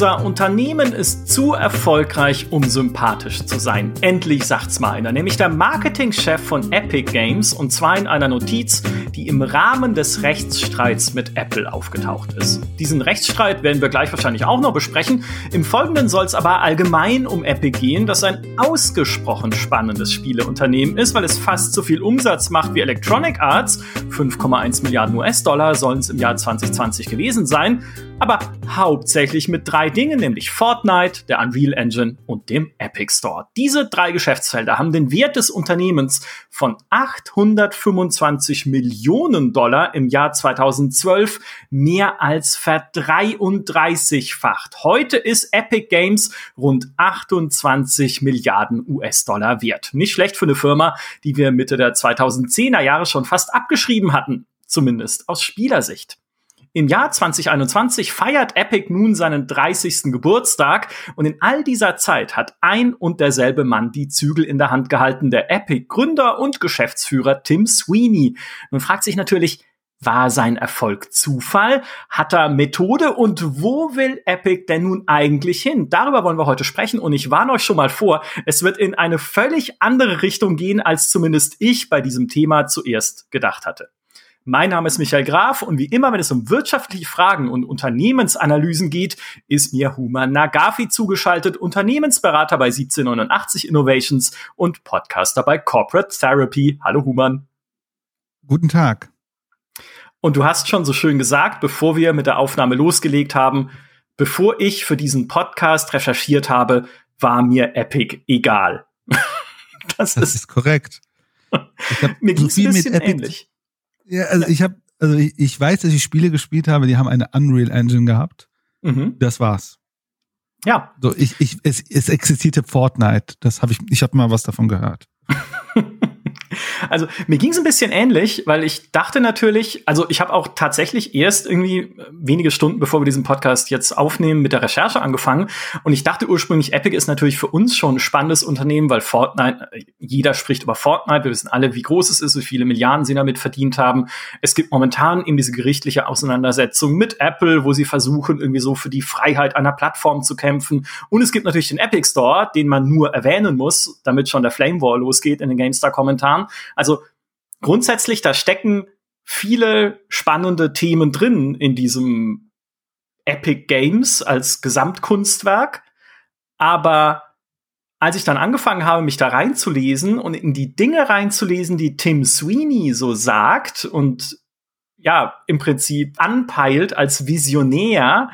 Unser Unternehmen ist zu erfolgreich, um sympathisch zu sein. Endlich sagt's mal einer, nämlich der Marketingchef von Epic Games und zwar in einer Notiz, die im Rahmen des Rechtsstreits mit Apple aufgetaucht ist. Diesen Rechtsstreit werden wir gleich wahrscheinlich auch noch besprechen. Im Folgenden soll es aber allgemein um Epic gehen, das ein ausgesprochen spannendes Spieleunternehmen ist, weil es fast so viel Umsatz macht wie Electronic Arts. 5,1 Milliarden US-Dollar sollen es im Jahr 2020 gewesen sein aber hauptsächlich mit drei Dingen, nämlich Fortnite, der Unreal Engine und dem Epic Store. Diese drei Geschäftsfelder haben den Wert des Unternehmens von 825 Millionen Dollar im Jahr 2012 mehr als verdreiunddreißigfacht. Heute ist Epic Games rund 28 Milliarden US-Dollar wert. Nicht schlecht für eine Firma, die wir Mitte der 2010er Jahre schon fast abgeschrieben hatten. Zumindest aus Spielersicht. Im Jahr 2021 feiert Epic nun seinen 30. Geburtstag und in all dieser Zeit hat ein und derselbe Mann die Zügel in der Hand gehalten, der Epic-Gründer und Geschäftsführer Tim Sweeney. Nun fragt sich natürlich, war sein Erfolg Zufall? Hat er Methode? Und wo will Epic denn nun eigentlich hin? Darüber wollen wir heute sprechen und ich warne euch schon mal vor, es wird in eine völlig andere Richtung gehen, als zumindest ich bei diesem Thema zuerst gedacht hatte. Mein Name ist Michael Graf und wie immer, wenn es um wirtschaftliche Fragen und Unternehmensanalysen geht, ist mir Human Nagafi zugeschaltet, Unternehmensberater bei 1789 Innovations und Podcaster bei Corporate Therapy. Hallo Human. Guten Tag. Und du hast schon so schön gesagt, bevor wir mit der Aufnahme losgelegt haben, bevor ich für diesen Podcast recherchiert habe, war mir Epic egal. das, das ist, ist, korrekt. mir ging so ein bisschen Epic, ähnlich. Ja, also ich habe, also ich, ich, weiß, dass ich Spiele gespielt habe, die haben eine Unreal Engine gehabt. Mhm. Das war's. Ja. So, ich, ich, es, es existierte Fortnite. Das habe ich, ich habe mal was davon gehört. Also mir ging es ein bisschen ähnlich, weil ich dachte natürlich, also ich habe auch tatsächlich erst irgendwie wenige Stunden, bevor wir diesen Podcast jetzt aufnehmen, mit der Recherche angefangen. Und ich dachte ursprünglich, Epic ist natürlich für uns schon ein spannendes Unternehmen, weil Fortnite, jeder spricht über Fortnite, wir wissen alle, wie groß es ist, wie viele Milliarden sie damit verdient haben. Es gibt momentan eben diese gerichtliche Auseinandersetzung mit Apple, wo sie versuchen, irgendwie so für die Freiheit einer Plattform zu kämpfen. Und es gibt natürlich den Epic Store, den man nur erwähnen muss, damit schon der Flame War losgeht in den GameStar-Kommentaren. Also grundsätzlich, da stecken viele spannende Themen drin in diesem Epic Games als Gesamtkunstwerk. Aber als ich dann angefangen habe, mich da reinzulesen und in die Dinge reinzulesen, die Tim Sweeney so sagt und ja, im Prinzip anpeilt als Visionär,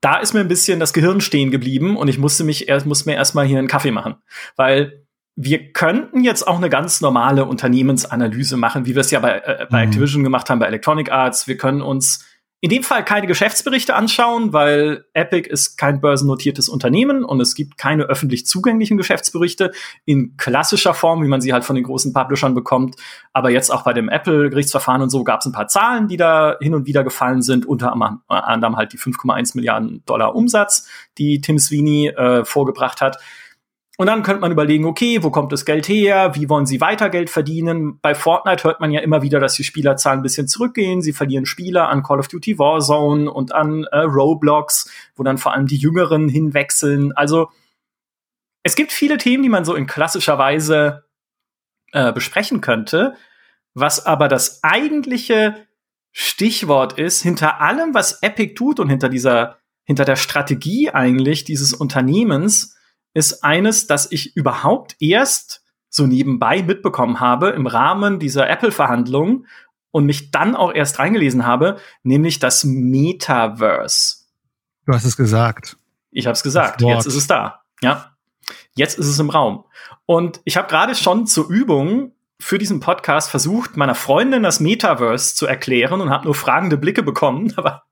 da ist mir ein bisschen das Gehirn stehen geblieben und ich musste mich erst, muss mir erstmal hier einen Kaffee machen. Weil wir könnten jetzt auch eine ganz normale Unternehmensanalyse machen, wie wir es ja bei, äh, bei mhm. Activision gemacht haben, bei Electronic Arts. Wir können uns in dem Fall keine Geschäftsberichte anschauen, weil Epic ist kein börsennotiertes Unternehmen und es gibt keine öffentlich zugänglichen Geschäftsberichte in klassischer Form, wie man sie halt von den großen Publishern bekommt. Aber jetzt auch bei dem Apple-Gerichtsverfahren und so gab es ein paar Zahlen, die da hin und wieder gefallen sind, unter anderem halt die 5,1 Milliarden Dollar Umsatz, die Tim Sweeney äh, vorgebracht hat. Und dann könnte man überlegen, okay, wo kommt das Geld her? Wie wollen sie weiter Geld verdienen? Bei Fortnite hört man ja immer wieder, dass die Spielerzahlen ein bisschen zurückgehen. Sie verlieren Spieler an Call of Duty Warzone und an äh, Roblox, wo dann vor allem die Jüngeren hinwechseln. Also es gibt viele Themen, die man so in klassischer Weise äh, besprechen könnte. Was aber das eigentliche Stichwort ist, hinter allem, was Epic tut und hinter dieser, hinter der Strategie eigentlich dieses Unternehmens, ist eines, das ich überhaupt erst so nebenbei mitbekommen habe im Rahmen dieser Apple-Verhandlungen und mich dann auch erst reingelesen habe, nämlich das Metaverse. Du hast es gesagt. Ich habe es gesagt. Jetzt ist es da. Ja. Jetzt ist es im Raum. Und ich habe gerade schon zur Übung für diesen Podcast versucht, meiner Freundin das Metaverse zu erklären und habe nur fragende Blicke bekommen, aber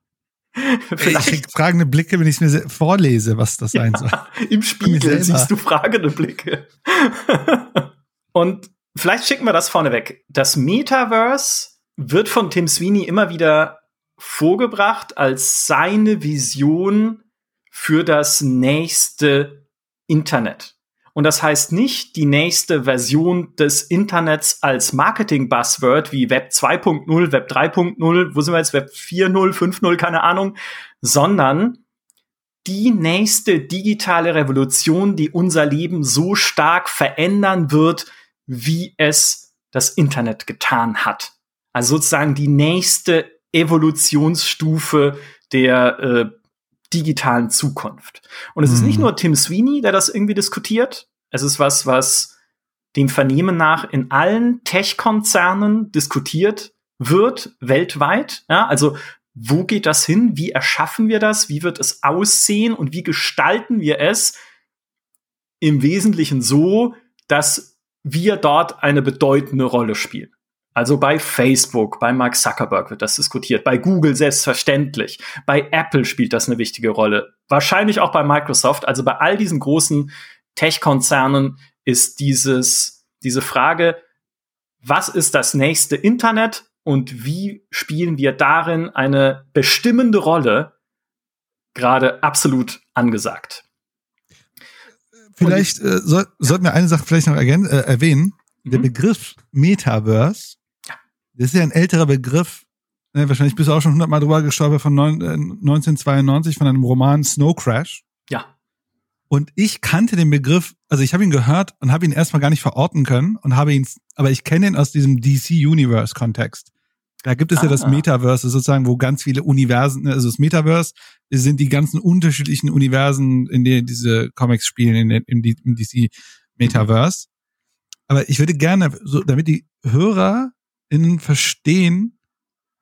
Vielleicht. Ich fragende Blicke, wenn ich es mir vorlese, was das sein soll. Im Spiegel siehst du fragende Blicke. Und vielleicht schicken wir das vorneweg. Das Metaverse wird von Tim Sweeney immer wieder vorgebracht als seine Vision für das nächste Internet. Und das heißt nicht die nächste Version des Internets als Marketing-Buzzword wie Web 2.0, Web 3.0, wo sind wir jetzt, Web 4.0, 5.0, keine Ahnung, sondern die nächste digitale Revolution, die unser Leben so stark verändern wird, wie es das Internet getan hat. Also sozusagen die nächste Evolutionsstufe der äh, digitalen Zukunft. Und es mhm. ist nicht mhm. nur Tim Sweeney, der das irgendwie diskutiert. Es ist was, was dem Vernehmen nach in allen Tech-Konzernen diskutiert wird, weltweit. Ja, also wo geht das hin? Wie erschaffen wir das? Wie wird es aussehen? Und wie gestalten wir es im Wesentlichen so, dass wir dort eine bedeutende Rolle spielen? Also bei Facebook, bei Mark Zuckerberg wird das diskutiert, bei Google selbstverständlich, bei Apple spielt das eine wichtige Rolle, wahrscheinlich auch bei Microsoft, also bei all diesen großen Tech-Konzernen ist dieses, diese Frage, was ist das nächste Internet und wie spielen wir darin eine bestimmende Rolle, gerade absolut angesagt. Vielleicht äh, soll, sollten wir eine Sache vielleicht noch ergän- äh, erwähnen. Mhm. Der Begriff Metaverse das ist ja ein älterer Begriff. Ne, wahrscheinlich bist du auch schon hundertmal drüber gestolpert von neun, äh, 1992 von einem Roman Snow Crash. Ja. Und ich kannte den Begriff, also ich habe ihn gehört und habe ihn erstmal gar nicht verorten können und habe ihn, aber ich kenne ihn aus diesem DC Universe Kontext. Da gibt es ah. ja das ah. Metaverse sozusagen, wo ganz viele Universen, also das Metaverse sind die ganzen unterschiedlichen Universen, in denen diese Comics spielen, in, in, im DC Metaverse. Aber ich würde gerne, so, damit die Hörer innen verstehen,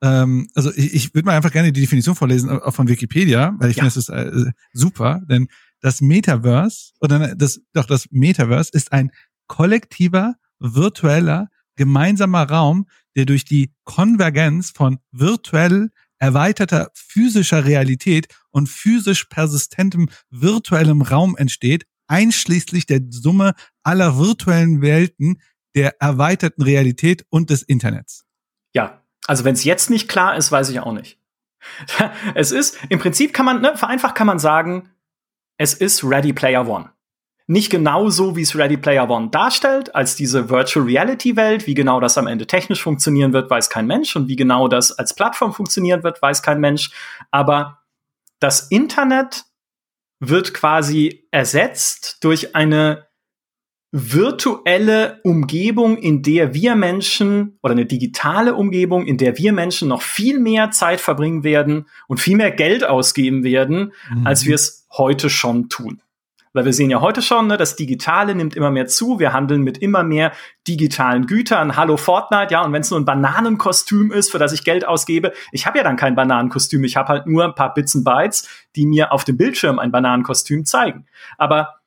ähm, also ich, ich würde mal einfach gerne die Definition vorlesen, äh, auch von Wikipedia, weil ich ja. finde, das ist äh, super, denn das Metaverse, oder das, doch das Metaverse ist ein kollektiver, virtueller, gemeinsamer Raum, der durch die Konvergenz von virtuell erweiterter physischer Realität und physisch persistentem virtuellem Raum entsteht, einschließlich der Summe aller virtuellen Welten, der erweiterten Realität und des Internets. Ja, also wenn es jetzt nicht klar ist, weiß ich auch nicht. es ist, im Prinzip kann man, ne, vereinfacht kann man sagen, es ist Ready Player One. Nicht genau so, wie es Ready Player One darstellt, als diese Virtual Reality Welt. Wie genau das am Ende technisch funktionieren wird, weiß kein Mensch. Und wie genau das als Plattform funktionieren wird, weiß kein Mensch. Aber das Internet wird quasi ersetzt durch eine virtuelle Umgebung, in der wir Menschen oder eine digitale Umgebung, in der wir Menschen noch viel mehr Zeit verbringen werden und viel mehr Geld ausgeben werden, mhm. als wir es heute schon tun. Weil wir sehen ja heute schon, ne, das Digitale nimmt immer mehr zu. Wir handeln mit immer mehr digitalen Gütern. Hallo Fortnite, ja. Und wenn es nur ein Bananenkostüm ist, für das ich Geld ausgebe, ich habe ja dann kein Bananenkostüm. Ich habe halt nur ein paar Bits und Bytes, die mir auf dem Bildschirm ein Bananenkostüm zeigen. Aber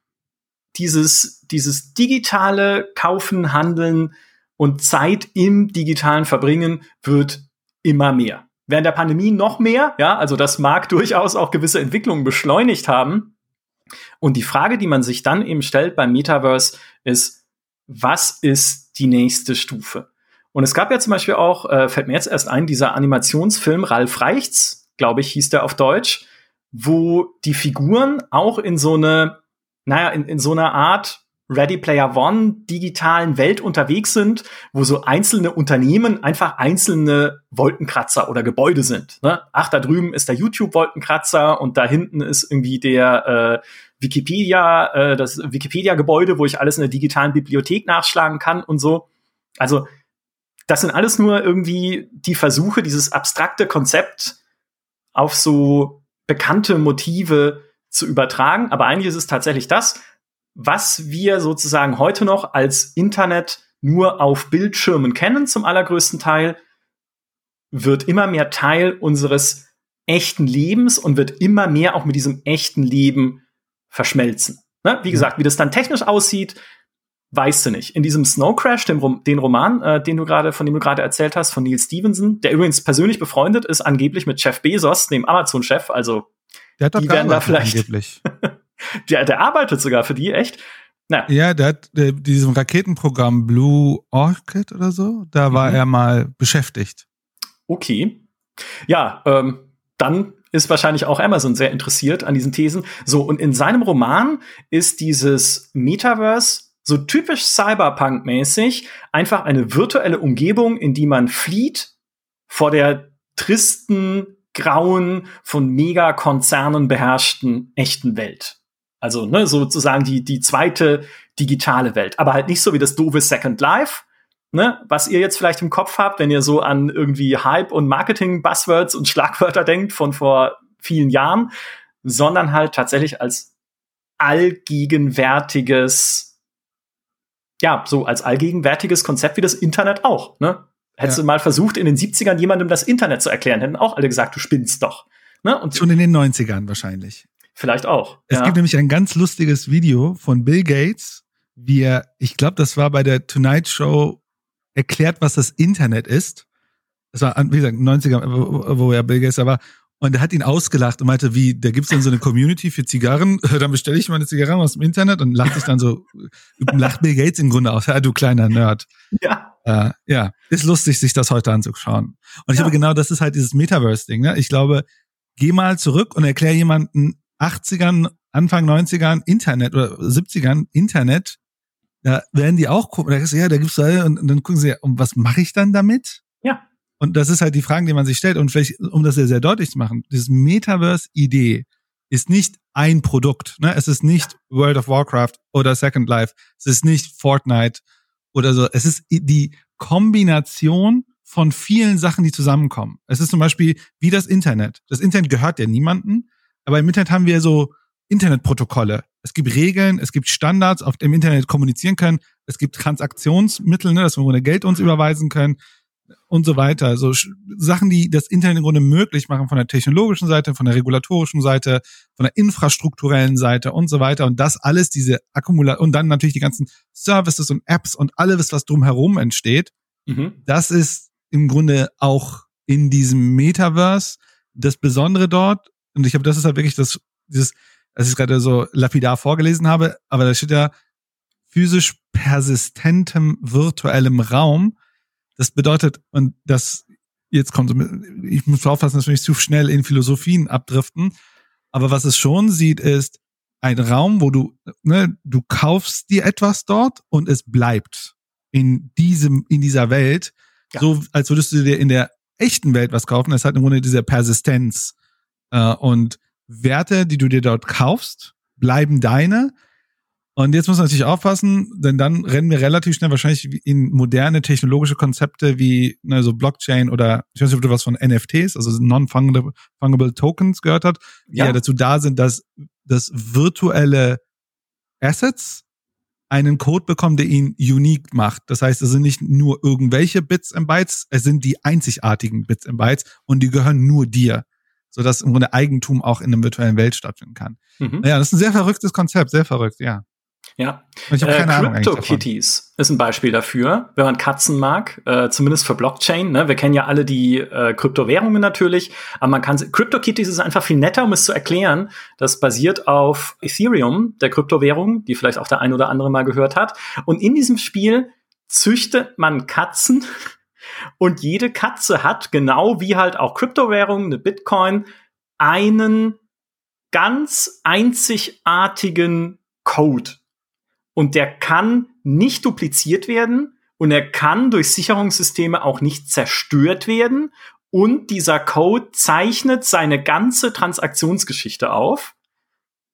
dieses, dieses digitale Kaufen, Handeln und Zeit im digitalen Verbringen wird immer mehr. Während der Pandemie noch mehr, ja, also das mag durchaus auch gewisse Entwicklungen beschleunigt haben. Und die Frage, die man sich dann eben stellt beim Metaverse, ist, was ist die nächste Stufe? Und es gab ja zum Beispiel auch, äh, fällt mir jetzt erst ein, dieser Animationsfilm Ralf Reichts, glaube ich, hieß der auf Deutsch, wo die Figuren auch in so eine naja, in, in so einer Art Ready Player One digitalen Welt unterwegs sind, wo so einzelne Unternehmen einfach einzelne Wolkenkratzer oder Gebäude sind. Ne? Ach, da drüben ist der YouTube-Wolkenkratzer und da hinten ist irgendwie der äh, Wikipedia, äh, das Wikipedia-Gebäude, wo ich alles in der digitalen Bibliothek nachschlagen kann und so. Also, das sind alles nur irgendwie die Versuche, dieses abstrakte Konzept auf so bekannte Motive zu übertragen. Aber eigentlich ist es tatsächlich das, was wir sozusagen heute noch als Internet nur auf Bildschirmen kennen, zum allergrößten Teil, wird immer mehr Teil unseres echten Lebens und wird immer mehr auch mit diesem echten Leben verschmelzen. Ne? Wie gesagt, wie das dann technisch aussieht, weißt du nicht. In diesem Snow Crash, dem Rom den Roman, äh, den du gerade, von dem du gerade erzählt hast, von Neil Stevenson, der übrigens persönlich befreundet ist, angeblich mit Jeff Bezos, dem Amazon-Chef, also der hat die werden da vielleicht. Angeblich. der, der arbeitet sogar für die, echt? Na. Ja, der hat der, diesem Raketenprogramm Blue Orchid oder so, da war mhm. er mal beschäftigt. Okay. Ja, ähm, dann ist wahrscheinlich auch Amazon sehr interessiert an diesen Thesen. So, und in seinem Roman ist dieses Metaverse so typisch Cyberpunk-mäßig einfach eine virtuelle Umgebung, in die man flieht vor der tristen grauen, von Megakonzernen beherrschten echten Welt. Also ne, sozusagen die, die zweite digitale Welt. Aber halt nicht so wie das doofe Second Life, ne, was ihr jetzt vielleicht im Kopf habt, wenn ihr so an irgendwie Hype und Marketing-Buzzwords und Schlagwörter denkt von vor vielen Jahren, sondern halt tatsächlich als allgegenwärtiges, ja, so als allgegenwärtiges Konzept wie das Internet auch, ne? Hättest ja. du mal versucht, in den 70ern jemandem das Internet zu erklären, hätten auch alle gesagt, du spinnst doch. Ne? Und Schon in den 90ern wahrscheinlich. Vielleicht auch. Es ja. gibt nämlich ein ganz lustiges Video von Bill Gates, wie er, ich glaube, das war bei der Tonight Show, erklärt, was das Internet ist. Das war, wie gesagt, 90er, wo, wo er Bill Gates da war. Und er hat ihn ausgelacht und meinte, wie, da gibt's dann so eine Community für Zigarren, dann bestelle ich meine Zigarren aus dem Internet und lacht sich dann so, lacht Bill Gates im Grunde aus, ja, du kleiner Nerd. Ja. Äh, ja, ist lustig, sich das heute anzuschauen. Und ich ja. glaube, genau das ist halt dieses Metaverse-Ding. Ne? Ich glaube, geh mal zurück und erklär jemanden 80ern, Anfang 90ern Internet oder 70ern Internet, da werden die auch gucken, da ja, da gibt's und, und dann gucken sie, und was mache ich dann damit? Ja. Und das ist halt die Frage, die man sich stellt. Und vielleicht, um das sehr, sehr deutlich zu machen, dieses Metaverse-Idee ist nicht ein Produkt. Ne? Es ist nicht World of Warcraft oder Second Life. Es ist nicht Fortnite oder so. Es ist die Kombination von vielen Sachen, die zusammenkommen. Es ist zum Beispiel wie das Internet. Das Internet gehört ja niemanden, aber im Internet haben wir so Internetprotokolle. Es gibt Regeln, es gibt Standards, auf dem Internet kommunizieren können. Es gibt Transaktionsmittel, ne, dass wir ohne Geld uns überweisen können und so weiter. Also Sachen, die das Internet im Grunde möglich machen von der technologischen Seite, von der regulatorischen Seite, von der infrastrukturellen Seite und so weiter. Und das alles, diese Akkumulation und dann natürlich die ganzen Services und Apps und alles, was drumherum entsteht. Mhm. Das ist im Grunde auch in diesem Metaverse das Besondere dort. Und ich habe, das ist halt wirklich das, dieses, als ich gerade so lapidar vorgelesen habe, aber da steht ja physisch persistentem virtuellem Raum das bedeutet, und das jetzt kommt, ich muss aufpassen, dass wir nicht zu schnell in Philosophien abdriften, aber was es schon sieht, ist ein Raum, wo du, ne, du kaufst dir etwas dort und es bleibt in diesem, in dieser Welt, ja. so als würdest du dir in der echten Welt was kaufen. Es hat im Grunde diese Persistenz äh, und Werte, die du dir dort kaufst, bleiben deine, und jetzt muss man natürlich aufpassen, denn dann rennen wir relativ schnell wahrscheinlich in moderne technologische Konzepte wie ne, so Blockchain oder ich weiß nicht, ob du was von NFTs, also Non-Fungible Tokens gehört hat, die ja. ja dazu da sind, dass, dass virtuelle Assets einen Code bekommen, der ihn unique macht. Das heißt, es sind nicht nur irgendwelche Bits and Bytes, es sind die einzigartigen Bits and Bytes und die gehören nur dir, sodass im Grunde Eigentum auch in der virtuellen Welt stattfinden kann. Mhm. Ja, das ist ein sehr verrücktes Konzept, sehr verrückt, ja. Ja. Ich habe keine äh, Ahnung. CryptoKitties ist ein Beispiel dafür, wenn man Katzen mag, äh, zumindest für Blockchain. Ne? Wir kennen ja alle die äh, Kryptowährungen natürlich, aber man kann CryptoKitties ist einfach viel netter, um es zu erklären. Das basiert auf Ethereum, der Kryptowährung, die vielleicht auch der ein oder andere mal gehört hat. Und in diesem Spiel züchtet man Katzen und jede Katze hat genau wie halt auch Kryptowährung, eine Bitcoin, einen ganz einzigartigen Code und der kann nicht dupliziert werden und er kann durch Sicherungssysteme auch nicht zerstört werden und dieser Code zeichnet seine ganze Transaktionsgeschichte auf.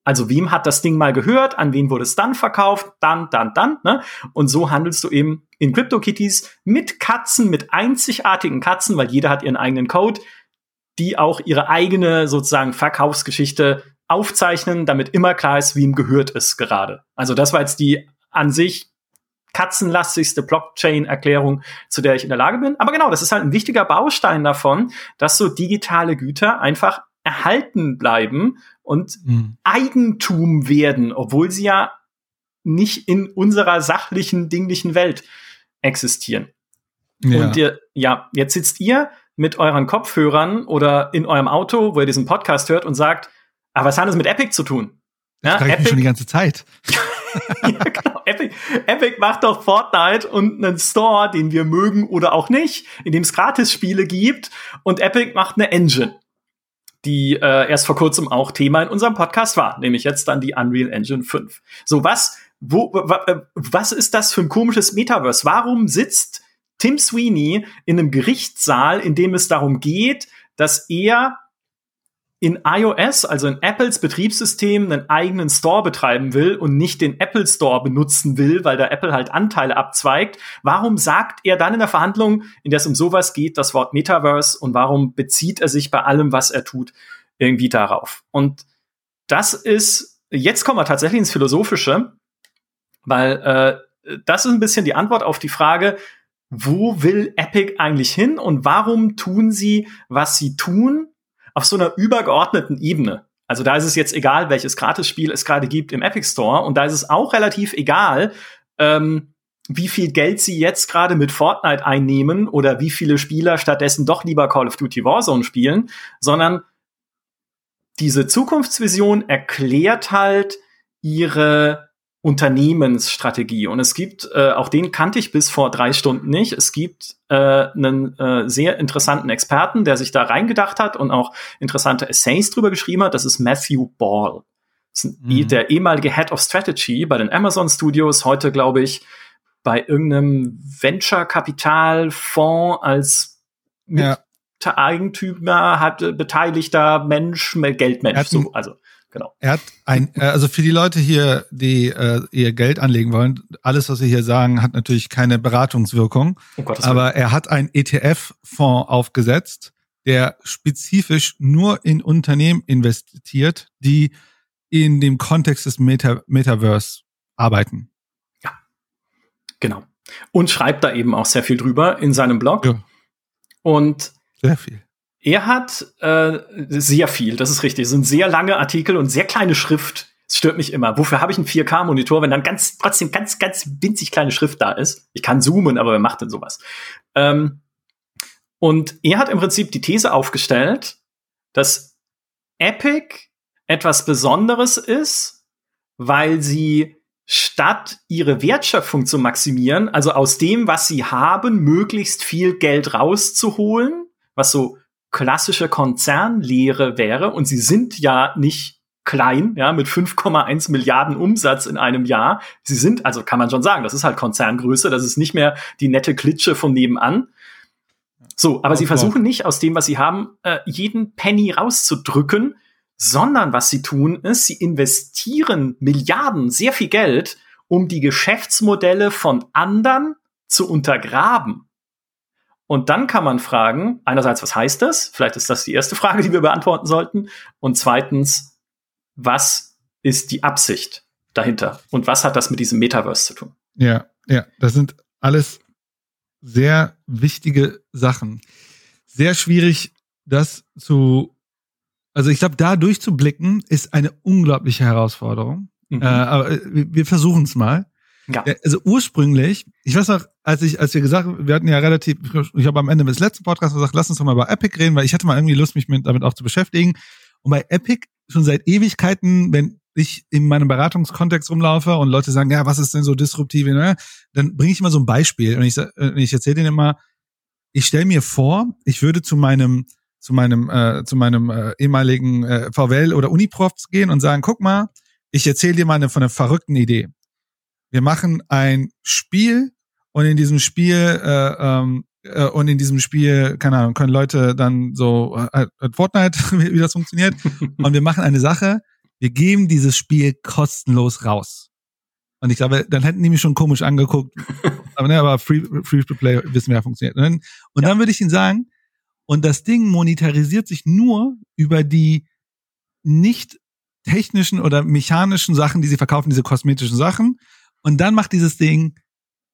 Also wem hat das Ding mal gehört, an wen wurde es dann verkauft, dann, dann, dann. Ne? Und so handelst du eben in CryptoKitties mit Katzen, mit einzigartigen Katzen, weil jeder hat ihren eigenen Code, die auch ihre eigene sozusagen Verkaufsgeschichte aufzeichnen, damit immer klar ist, wem gehört es gerade. Also das war jetzt die an sich katzenlastigste Blockchain-Erklärung, zu der ich in der Lage bin. Aber genau, das ist halt ein wichtiger Baustein davon, dass so digitale Güter einfach erhalten bleiben und mhm. Eigentum werden, obwohl sie ja nicht in unserer sachlichen, dinglichen Welt existieren. Ja. Und ihr, ja, jetzt sitzt ihr mit euren Kopfhörern oder in eurem Auto, wo ihr diesen Podcast hört und sagt, aber was hat das mit Epic zu tun? Das ja, Epic, schon die ganze Zeit. ja, genau. Epic, Epic macht doch Fortnite und einen Store, den wir mögen oder auch nicht, in dem es Gratis-Spiele gibt. Und Epic macht eine Engine, die äh, erst vor kurzem auch Thema in unserem Podcast war, nämlich jetzt dann die Unreal Engine 5. So, was, wo, äh, was ist das für ein komisches Metaverse? Warum sitzt Tim Sweeney in einem Gerichtssaal, in dem es darum geht, dass er in iOS, also in Apples Betriebssystem, einen eigenen Store betreiben will und nicht den Apple Store benutzen will, weil da Apple halt Anteile abzweigt, warum sagt er dann in der Verhandlung, in der es um sowas geht, das Wort Metaverse und warum bezieht er sich bei allem, was er tut, irgendwie darauf? Und das ist, jetzt kommen wir tatsächlich ins Philosophische, weil äh, das ist ein bisschen die Antwort auf die Frage, wo will Epic eigentlich hin und warum tun sie, was sie tun, auf so einer übergeordneten Ebene. Also da ist es jetzt egal, welches Gratisspiel es gerade gibt im Epic Store und da ist es auch relativ egal, ähm, wie viel Geld sie jetzt gerade mit Fortnite einnehmen oder wie viele Spieler stattdessen doch lieber Call of Duty Warzone spielen, sondern diese Zukunftsvision erklärt halt ihre Unternehmensstrategie. Und es gibt, äh, auch den kannte ich bis vor drei Stunden nicht, es gibt äh, einen äh, sehr interessanten Experten, der sich da reingedacht hat und auch interessante Essays drüber geschrieben hat. Das ist Matthew Ball. Das ist mhm. der ehemalige Head of Strategy bei den Amazon Studios, heute glaube ich bei irgendeinem Venture-Kapitalfonds als ja. Eigentümer, hat beteiligter Mensch, Geldmensch. So, also Genau. Er hat ein, äh, also für die Leute hier, die äh, ihr Geld anlegen wollen, alles, was wir hier sagen, hat natürlich keine Beratungswirkung. Oh Gott, aber er hat einen ETF-Fonds aufgesetzt, der spezifisch nur in Unternehmen investiert, die in dem Kontext des Meta Metaverse arbeiten. Ja, genau. Und schreibt da eben auch sehr viel drüber in seinem Blog. Ja. Und sehr viel. Er hat äh, sehr viel, das ist richtig. Es sind sehr lange Artikel und sehr kleine Schrift. Es stört mich immer. Wofür habe ich einen 4K-Monitor, wenn dann ganz trotzdem ganz, ganz winzig kleine Schrift da ist? Ich kann zoomen, aber wer macht denn sowas? Ähm, und er hat im Prinzip die These aufgestellt, dass Epic etwas Besonderes ist, weil sie statt ihre Wertschöpfung zu maximieren, also aus dem, was sie haben, möglichst viel Geld rauszuholen, was so klassische Konzernlehre wäre, und sie sind ja nicht klein, ja, mit 5,1 Milliarden Umsatz in einem Jahr. Sie sind, also kann man schon sagen, das ist halt Konzerngröße, das ist nicht mehr die nette Klitsche von nebenan. So, aber oh, sie versuchen nicht aus dem, was sie haben, äh, jeden Penny rauszudrücken, sondern was sie tun, ist, sie investieren Milliarden, sehr viel Geld, um die Geschäftsmodelle von anderen zu untergraben. Und dann kann man fragen, einerseits, was heißt das? Vielleicht ist das die erste Frage, die wir beantworten sollten. Und zweitens, was ist die Absicht dahinter? Und was hat das mit diesem Metaverse zu tun? Ja, ja, das sind alles sehr wichtige Sachen. Sehr schwierig, das zu, also ich glaube, da durchzublicken, ist eine unglaubliche Herausforderung. Mhm. Äh, aber äh, wir versuchen es mal. Ja. Also ursprünglich, ich weiß noch, als ich, als wir gesagt, wir hatten ja relativ, ich habe am Ende des letzten Podcasts gesagt, lass uns doch mal über Epic reden, weil ich hatte mal irgendwie Lust, mich mit, damit auch zu beschäftigen. Und bei Epic schon seit Ewigkeiten, wenn ich in meinem Beratungskontext rumlaufe und Leute sagen, ja, was ist denn so disruptiv, ne? dann bringe ich immer so ein Beispiel und ich, äh, ich erzähle denen immer, ich stelle mir vor, ich würde zu meinem zu meinem äh, zu meinem äh, ehemaligen äh, VWL oder Uniprofs gehen und sagen, guck mal, ich erzähle dir mal eine, von einer verrückten Idee wir machen ein Spiel und in diesem Spiel äh, ähm, äh, und in diesem Spiel, keine Ahnung, können Leute dann so äh, äh Fortnite, wie, wie das funktioniert. und wir machen eine Sache, wir geben dieses Spiel kostenlos raus. Und ich glaube, dann hätten die mich schon komisch angeguckt. aber ne, aber Free, Free to Play wissen wir ja funktioniert. Und dann, und ja. dann würde ich Ihnen sagen, und das Ding monetarisiert sich nur über die nicht technischen oder mechanischen Sachen, die sie verkaufen, diese kosmetischen Sachen, und dann macht dieses Ding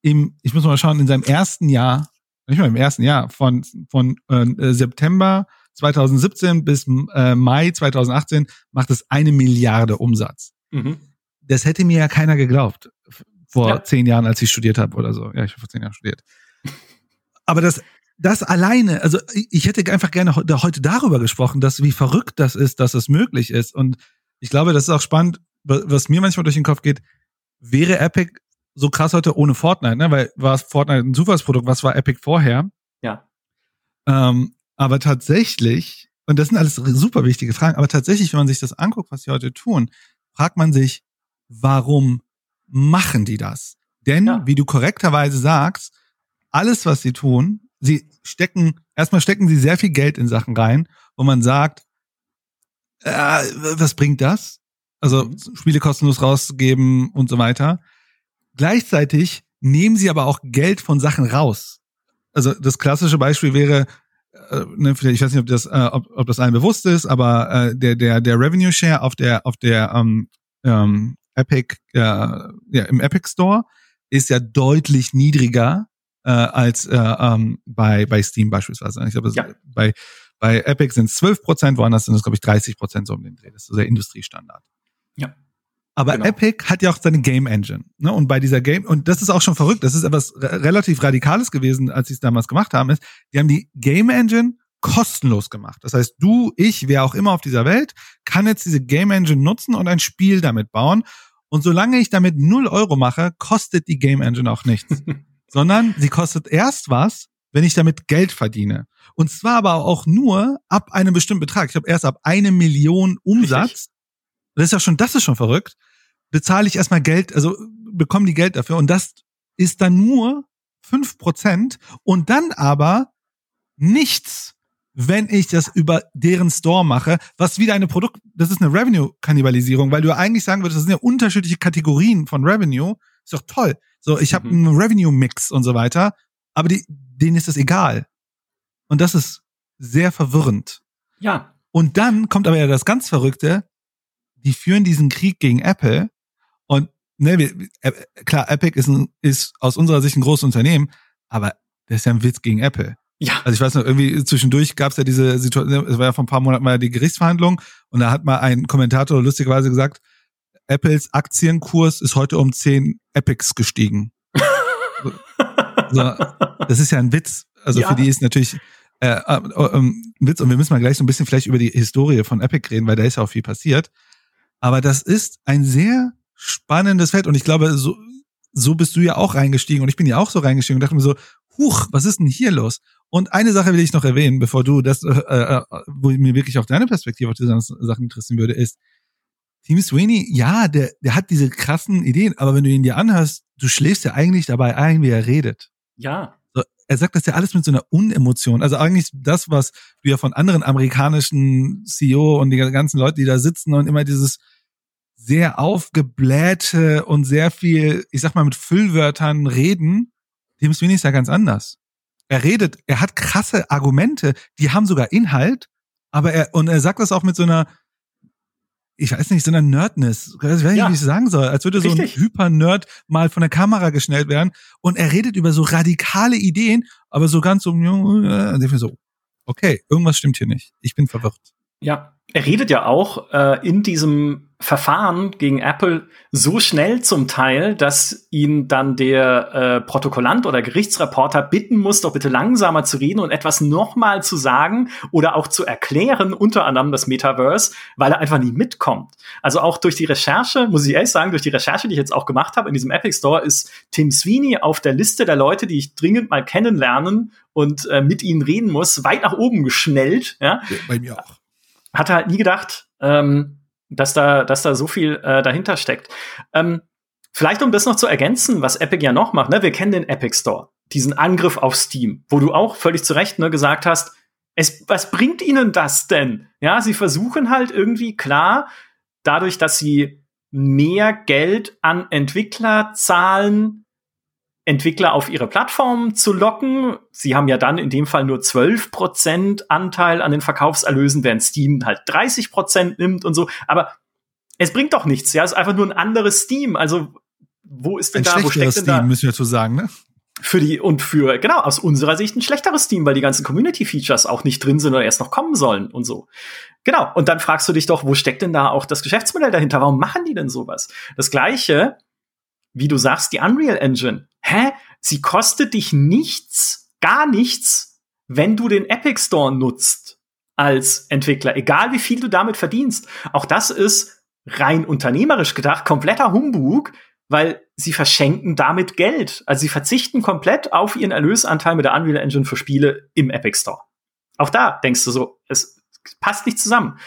im, ich muss mal schauen, in seinem ersten Jahr, nicht mal im ersten Jahr, von, von äh, September 2017 bis äh, Mai 2018 macht es eine Milliarde Umsatz. Mhm. Das hätte mir ja keiner geglaubt vor ja. zehn Jahren, als ich studiert habe oder so. Ja, ich habe vor zehn Jahren studiert. Aber das, das alleine, also ich hätte einfach gerne heute darüber gesprochen, dass wie verrückt das ist, dass es möglich ist. Und ich glaube, das ist auch spannend, was mir manchmal durch den Kopf geht wäre Epic so krass heute ohne Fortnite, ne? Weil war Fortnite ein Zufallsprodukt, was war Epic vorher? Ja. Ähm, aber tatsächlich, und das sind alles super wichtige Fragen, aber tatsächlich, wenn man sich das anguckt, was sie heute tun, fragt man sich, warum machen die das? Denn, ja. wie du korrekterweise sagst, alles, was sie tun, sie stecken, erstmal stecken sie sehr viel Geld in Sachen rein, wo man sagt, äh, was bringt das? Also mhm. Spiele kostenlos rauszugeben und so weiter. Gleichzeitig nehmen sie aber auch Geld von Sachen raus. Also das klassische Beispiel wäre, äh, ne, ich weiß nicht, ob das, äh, ob, ob das allen bewusst ist, aber äh, der der der Revenue Share auf der auf der ähm, ähm, Epic äh, ja im Epic Store ist ja deutlich niedriger äh, als äh, ähm, bei bei Steam beispielsweise. Ich glaube, ja. bei bei Epic sind es 12 Prozent, woanders sind es glaube ich 30 Prozent so um den Dreh. Das ist der Industriestandard. Ja. Aber genau. Epic hat ja auch seine Game Engine. Ne? Und bei dieser Game, und das ist auch schon verrückt, das ist etwas relativ Radikales gewesen, als sie es damals gemacht haben, ist, die haben die Game Engine kostenlos gemacht. Das heißt, du, ich, wer auch immer auf dieser Welt, kann jetzt diese Game Engine nutzen und ein Spiel damit bauen. Und solange ich damit null Euro mache, kostet die Game Engine auch nichts. Sondern sie kostet erst was, wenn ich damit Geld verdiene. Und zwar aber auch nur ab einem bestimmten Betrag. Ich glaube, erst ab eine Million Umsatz. Das ist ja schon, das ist schon verrückt bezahle ich erstmal Geld, also bekommen die Geld dafür und das ist dann nur fünf Prozent und dann aber nichts, wenn ich das über deren Store mache, was wieder eine Produkt, das ist eine Revenue-Kannibalisierung, weil du eigentlich sagen würdest, das sind ja unterschiedliche Kategorien von Revenue. Ist doch toll. So, ich habe mhm. einen Revenue-Mix und so weiter, aber die, denen ist das egal. Und das ist sehr verwirrend. Ja. Und dann kommt aber ja das ganz Verrückte, die führen diesen Krieg gegen Apple und ne, wir, äh, klar, Epic ist, ein, ist aus unserer Sicht ein großes Unternehmen, aber das ist ja ein Witz gegen Apple. Ja. Also ich weiß noch, irgendwie zwischendurch gab es ja diese Situation, es war ja vor ein paar Monaten mal die Gerichtsverhandlung und da hat mal ein Kommentator lustigerweise gesagt, Apples Aktienkurs ist heute um 10 Epics gestiegen. so, das ist ja ein Witz. Also ja. für die ist natürlich äh, äh, äh, ein Witz und wir müssen mal gleich so ein bisschen vielleicht über die Historie von Epic reden, weil da ist ja auch viel passiert. Aber das ist ein sehr spannendes Feld. Und ich glaube, so, so bist du ja auch reingestiegen und ich bin ja auch so reingestiegen und dachte mir so, huch, was ist denn hier los? Und eine Sache will ich noch erwähnen, bevor du das, äh, äh, wo mir wirklich auch deine Perspektive auf diese Sachen interessieren würde, ist, Team Sweeney, ja, der, der hat diese krassen Ideen, aber wenn du ihn dir anhörst, du schläfst ja eigentlich dabei ein, wie er redet. Ja. Er sagt das ja alles mit so einer Unemotion. Also eigentlich das, was du ja von anderen amerikanischen CEO und die ganzen Leute, die da sitzen und immer dieses, sehr aufgeblähte und sehr viel, ich sag mal, mit Füllwörtern reden, dem ist wenigstens ja ganz anders. Er redet, er hat krasse Argumente, die haben sogar Inhalt, aber er, und er sagt das auch mit so einer, ich weiß nicht, so einer Nerdness. Ich weiß nicht, ja. wie ich sagen soll. Als würde Richtig. so ein Hyper-Nerd mal von der Kamera geschnellt werden. Und er redet über so radikale Ideen, aber so ganz so, so, okay, irgendwas stimmt hier nicht. Ich bin verwirrt. Ja, er redet ja auch äh, in diesem Verfahren gegen Apple so schnell zum Teil, dass ihn dann der äh, Protokollant oder Gerichtsreporter bitten muss, doch bitte langsamer zu reden und etwas nochmal zu sagen oder auch zu erklären, unter anderem das Metaverse, weil er einfach nie mitkommt. Also auch durch die Recherche, muss ich ehrlich sagen, durch die Recherche, die ich jetzt auch gemacht habe in diesem Epic Store, ist Tim Sweeney auf der Liste der Leute, die ich dringend mal kennenlernen und äh, mit ihnen reden muss, weit nach oben geschnellt. Ja? ja bei mir auch. Hatte halt nie gedacht, ähm, dass da, dass da so viel äh, dahinter steckt. Ähm, vielleicht um das noch zu ergänzen, was Epic ja noch macht, ne? Wir kennen den Epic Store, diesen Angriff auf Steam, wo du auch völlig zu Recht ne, gesagt hast, es, was bringt ihnen das denn? Ja, sie versuchen halt irgendwie klar, dadurch, dass sie mehr Geld an Entwickler zahlen, Entwickler auf ihre Plattform zu locken. Sie haben ja dann in dem Fall nur 12% Anteil an den Verkaufserlösen, während Steam halt 30% nimmt und so. Aber es bringt doch nichts, ja. Es ist einfach nur ein anderes Steam. Also, wo ist denn ein da, wo steckt denn Steam, da? müssen wir dazu sagen, ne? Für die, und für, genau, aus unserer Sicht ein schlechteres Steam, weil die ganzen Community-Features auch nicht drin sind oder erst noch kommen sollen und so. Genau. Und dann fragst du dich doch, wo steckt denn da auch das Geschäftsmodell dahinter? Warum machen die denn sowas? Das gleiche, wie du sagst, die Unreal Engine. Hä? Sie kostet dich nichts, gar nichts, wenn du den Epic Store nutzt als Entwickler, egal wie viel du damit verdienst. Auch das ist rein unternehmerisch gedacht kompletter Humbug, weil sie verschenken damit Geld. Also sie verzichten komplett auf ihren Erlösanteil mit der Unreal Engine für Spiele im Epic Store. Auch da denkst du so, es passt nicht zusammen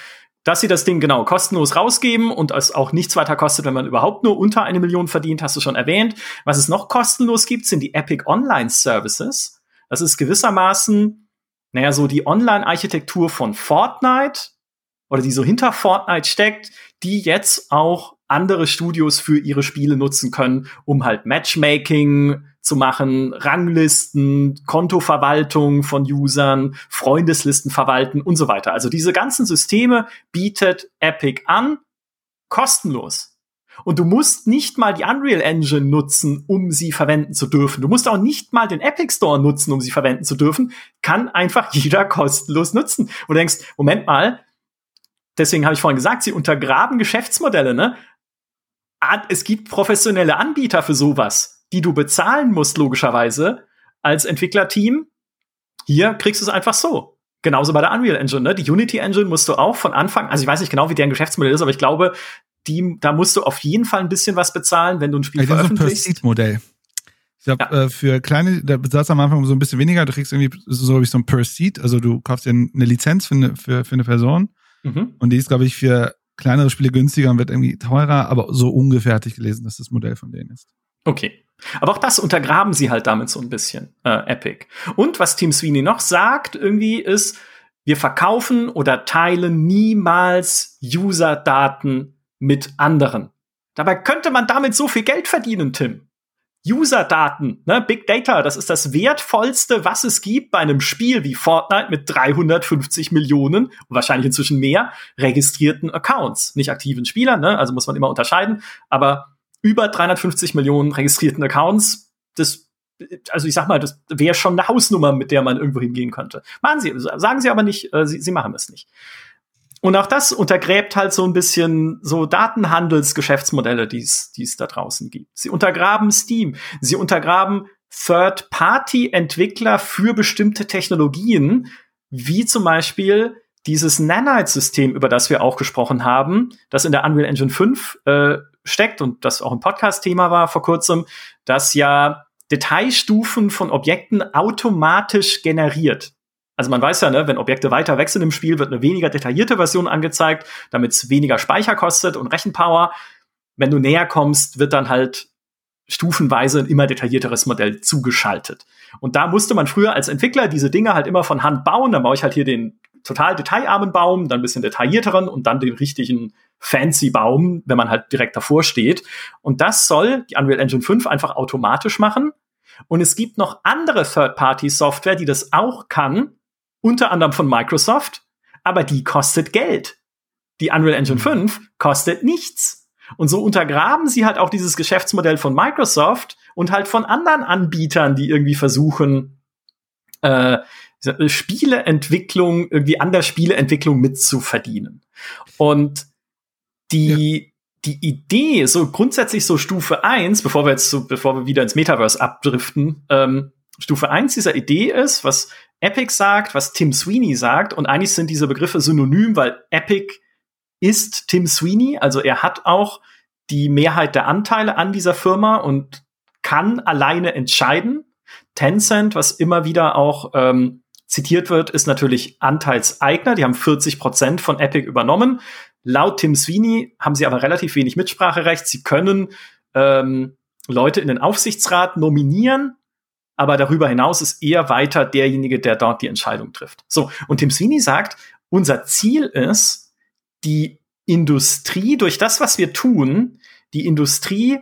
dass sie das Ding genau kostenlos rausgeben und es auch nichts weiter kostet, wenn man überhaupt nur unter eine Million verdient, hast du schon erwähnt. Was es noch kostenlos gibt, sind die Epic Online Services. Das ist gewissermaßen, naja, so die Online-Architektur von Fortnite, oder die so hinter Fortnite steckt, die jetzt auch andere Studios für ihre Spiele nutzen können, um halt Matchmaking zu machen, Ranglisten, Kontoverwaltung von Usern, Freundeslisten verwalten und so weiter. Also diese ganzen Systeme bietet Epic an, kostenlos. Und du musst nicht mal die Unreal Engine nutzen, um sie verwenden zu dürfen. Du musst auch nicht mal den Epic Store nutzen, um sie verwenden zu dürfen. Kann einfach jeder kostenlos nutzen. Und du denkst, Moment mal, deswegen habe ich vorhin gesagt, sie untergraben Geschäftsmodelle, ne? Es gibt professionelle Anbieter für sowas, die du bezahlen musst, logischerweise, als Entwicklerteam. Hier kriegst du es einfach so. Genauso bei der Unreal Engine, ne? Die Unity Engine musst du auch von Anfang, also ich weiß nicht genau, wie deren Geschäftsmodell ist, aber ich glaube, die, da musst du auf jeden Fall ein bisschen was bezahlen, wenn du ein Spiel also veröffentlichst. Das ist ein modell Ich glaube, ja. äh, für kleine, da bezahlst du am Anfang so ein bisschen weniger, du kriegst irgendwie so, ich, so ein per Seat, also du kaufst dir eine Lizenz für eine, für, für eine Person mhm. und die ist, glaube ich, für kleinere Spiele günstiger und wird irgendwie teurer, aber so ungefähr hatte ich gelesen, dass das Modell von denen ist. Okay. Aber auch das untergraben sie halt damit so ein bisschen, äh, Epic. Und was Tim Sweeney noch sagt, irgendwie ist, wir verkaufen oder teilen niemals User-Daten mit anderen. Dabei könnte man damit so viel Geld verdienen, Tim. User-Daten, ne, Big Data, das ist das wertvollste, was es gibt bei einem Spiel wie Fortnite mit 350 Millionen wahrscheinlich inzwischen mehr registrierten Accounts. Nicht aktiven Spielern, ne, also muss man immer unterscheiden, aber über 350 Millionen registrierten Accounts, das, also ich sag mal, das wäre schon eine Hausnummer, mit der man irgendwo hingehen könnte. Machen Sie, sagen Sie aber nicht, äh, Sie, Sie machen es nicht. Und auch das untergräbt halt so ein bisschen so Datenhandelsgeschäftsmodelle, die es da draußen gibt. Sie untergraben Steam. Sie untergraben Third-Party-Entwickler für bestimmte Technologien, wie zum Beispiel dieses Nanite-System, über das wir auch gesprochen haben, das in der Unreal Engine 5 äh, steckt und das auch ein Podcast-Thema war vor kurzem, das ja Detailstufen von Objekten automatisch generiert. Also man weiß ja, ne, wenn Objekte weiter wechseln im Spiel, wird eine weniger detaillierte Version angezeigt, damit es weniger Speicher kostet und Rechenpower. Wenn du näher kommst, wird dann halt stufenweise ein immer detaillierteres Modell zugeschaltet. Und da musste man früher als Entwickler diese Dinge halt immer von Hand bauen. Dann baue ich halt hier den total detailarmen Baum, dann ein bisschen detaillierteren und dann den richtigen fancy Baum, wenn man halt direkt davor steht. Und das soll die Unreal Engine 5 einfach automatisch machen. Und es gibt noch andere Third-Party-Software, die das auch kann, unter anderem von Microsoft, aber die kostet Geld. Die Unreal Engine 5 mhm. kostet nichts. Und so untergraben sie halt auch dieses Geschäftsmodell von Microsoft und halt von anderen Anbietern, die irgendwie versuchen, äh, Spieleentwicklung, irgendwie an der Spieleentwicklung mitzuverdienen. Und die, ja. die Idee, so grundsätzlich so Stufe 1, bevor wir jetzt so, bevor wir wieder ins Metaverse abdriften, ähm, Stufe 1 dieser Idee ist, was Epic sagt, was Tim Sweeney sagt, und eigentlich sind diese Begriffe synonym, weil Epic ist Tim Sweeney, also er hat auch die Mehrheit der Anteile an dieser Firma und kann alleine entscheiden. Tencent, was immer wieder auch ähm, zitiert wird, ist natürlich Anteilseigner. Die haben 40 Prozent von Epic übernommen. Laut Tim Sweeney haben sie aber relativ wenig Mitspracherecht. Sie können ähm, Leute in den Aufsichtsrat nominieren, aber darüber hinaus ist er weiter derjenige, der dort die Entscheidung trifft. So, und Tim Sweeney sagt, unser Ziel ist, die Industrie durch das, was wir tun, die Industrie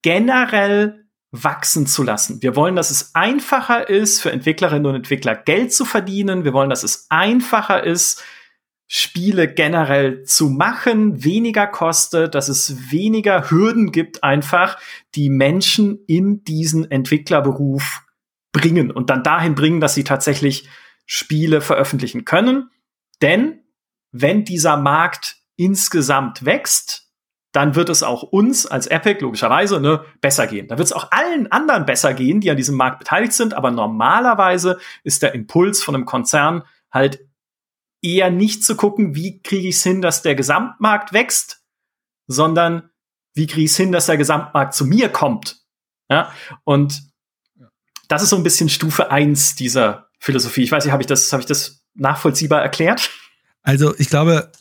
generell wachsen zu lassen. Wir wollen, dass es einfacher ist, für Entwicklerinnen und Entwickler Geld zu verdienen. Wir wollen, dass es einfacher ist, Spiele generell zu machen, weniger kostet, dass es weniger Hürden gibt, einfach die Menschen in diesen Entwicklerberuf bringen und dann dahin bringen, dass sie tatsächlich Spiele veröffentlichen können. Denn wenn dieser Markt insgesamt wächst, dann wird es auch uns als Epic logischerweise ne, besser gehen. Da wird es auch allen anderen besser gehen, die an diesem Markt beteiligt sind. Aber normalerweise ist der Impuls von einem Konzern halt eher nicht zu gucken, wie kriege ich es hin, dass der Gesamtmarkt wächst, sondern wie kriege ich es hin, dass der Gesamtmarkt zu mir kommt. Ja? Und das ist so ein bisschen Stufe eins dieser Philosophie. Ich weiß nicht, habe ich das, habe ich das nachvollziehbar erklärt? Also ich glaube,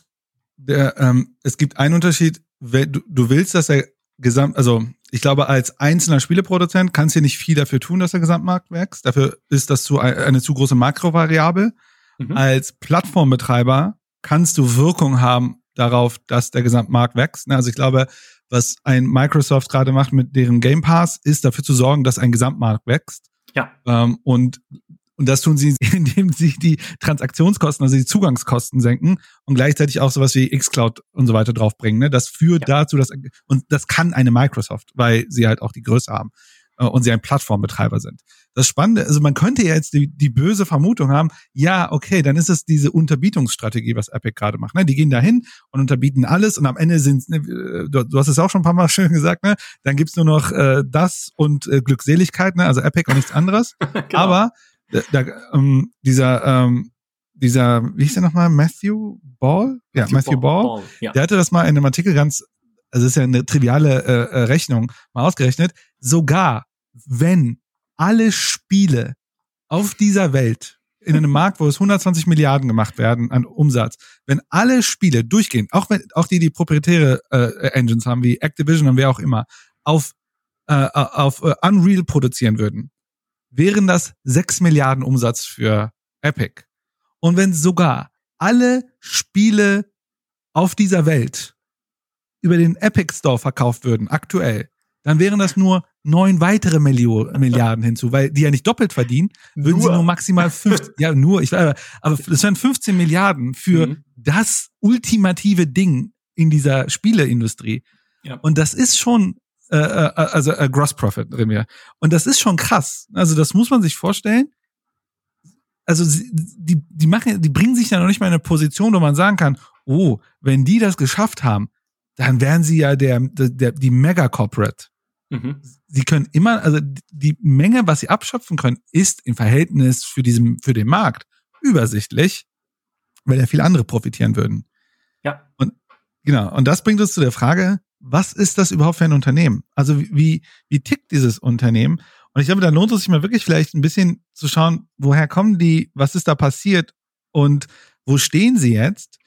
der, ähm, es gibt einen Unterschied. Du, du willst, dass der Gesamt, also ich glaube, als einzelner Spieleproduzent kannst du nicht viel dafür tun, dass der Gesamtmarkt wächst. Dafür ist das zu, eine zu große Makrovariable. Mhm. Als Plattformbetreiber kannst du Wirkung haben darauf, dass der Gesamtmarkt wächst. Also ich glaube, was ein Microsoft gerade macht mit deren Game Pass, ist dafür zu sorgen, dass ein Gesamtmarkt wächst. Ja. Ähm, und und das tun sie, indem sie die Transaktionskosten, also die Zugangskosten senken und gleichzeitig auch sowas wie Xcloud und so weiter draufbringen. Ne? Das führt ja. dazu, dass, und das kann eine Microsoft, weil sie halt auch die Größe haben äh, und sie ein Plattformbetreiber sind. Das Spannende, also man könnte ja jetzt die, die böse Vermutung haben, ja, okay, dann ist es diese Unterbietungsstrategie, was Epic gerade macht. Ne? Die gehen dahin und unterbieten alles und am Ende sind, ne, du, du hast es auch schon ein paar Mal schön gesagt, ne? dann gibt's nur noch äh, das und äh, Glückseligkeit, ne? also Epic und nichts anderes. genau. Aber da, ähm, dieser, ähm, dieser, wie hieß der nochmal, Matthew Ball? Ja, Matthew, Matthew Ball. Ball. Ja. Der hatte das mal in einem Artikel ganz, also ist ja eine triviale äh, äh, Rechnung, mal ausgerechnet. Sogar wenn alle Spiele auf dieser Welt in einem Markt, wo es 120 Milliarden gemacht werden an Umsatz, wenn alle Spiele durchgehen, auch wenn auch die die proprietäre äh, Engines haben wie Activision und wer auch immer, auf äh, auf äh, Unreal produzieren würden, wären das 6 Milliarden Umsatz für Epic. Und wenn sogar alle Spiele auf dieser Welt über den Epic Store verkauft würden, aktuell, dann wären das nur neun weitere Millio Milliarden hinzu, weil die ja nicht doppelt verdienen, würden nur. sie nur maximal fünf, ja nur, ich aber, aber das wären 15 Milliarden für mhm. das ultimative Ding in dieser Spieleindustrie. Ja. Und das ist schon äh, äh, also äh, Gross Profit drin wir. Und das ist schon krass. Also das muss man sich vorstellen. Also die, die machen, die bringen sich ja noch nicht mal in eine Position, wo man sagen kann, oh, wenn die das geschafft haben, dann wären sie ja der, der, der die Mega Corporate. Mhm. Sie können immer, also die Menge, was sie abschöpfen können, ist im Verhältnis für diesen, für den Markt übersichtlich, weil ja viele andere profitieren würden. Ja. Und genau. Und das bringt uns zu der Frage, was ist das überhaupt für ein Unternehmen? Also wie, wie tickt dieses Unternehmen? Und ich glaube, da lohnt es sich mal wirklich vielleicht ein bisschen zu schauen, woher kommen die, was ist da passiert und wo stehen sie jetzt?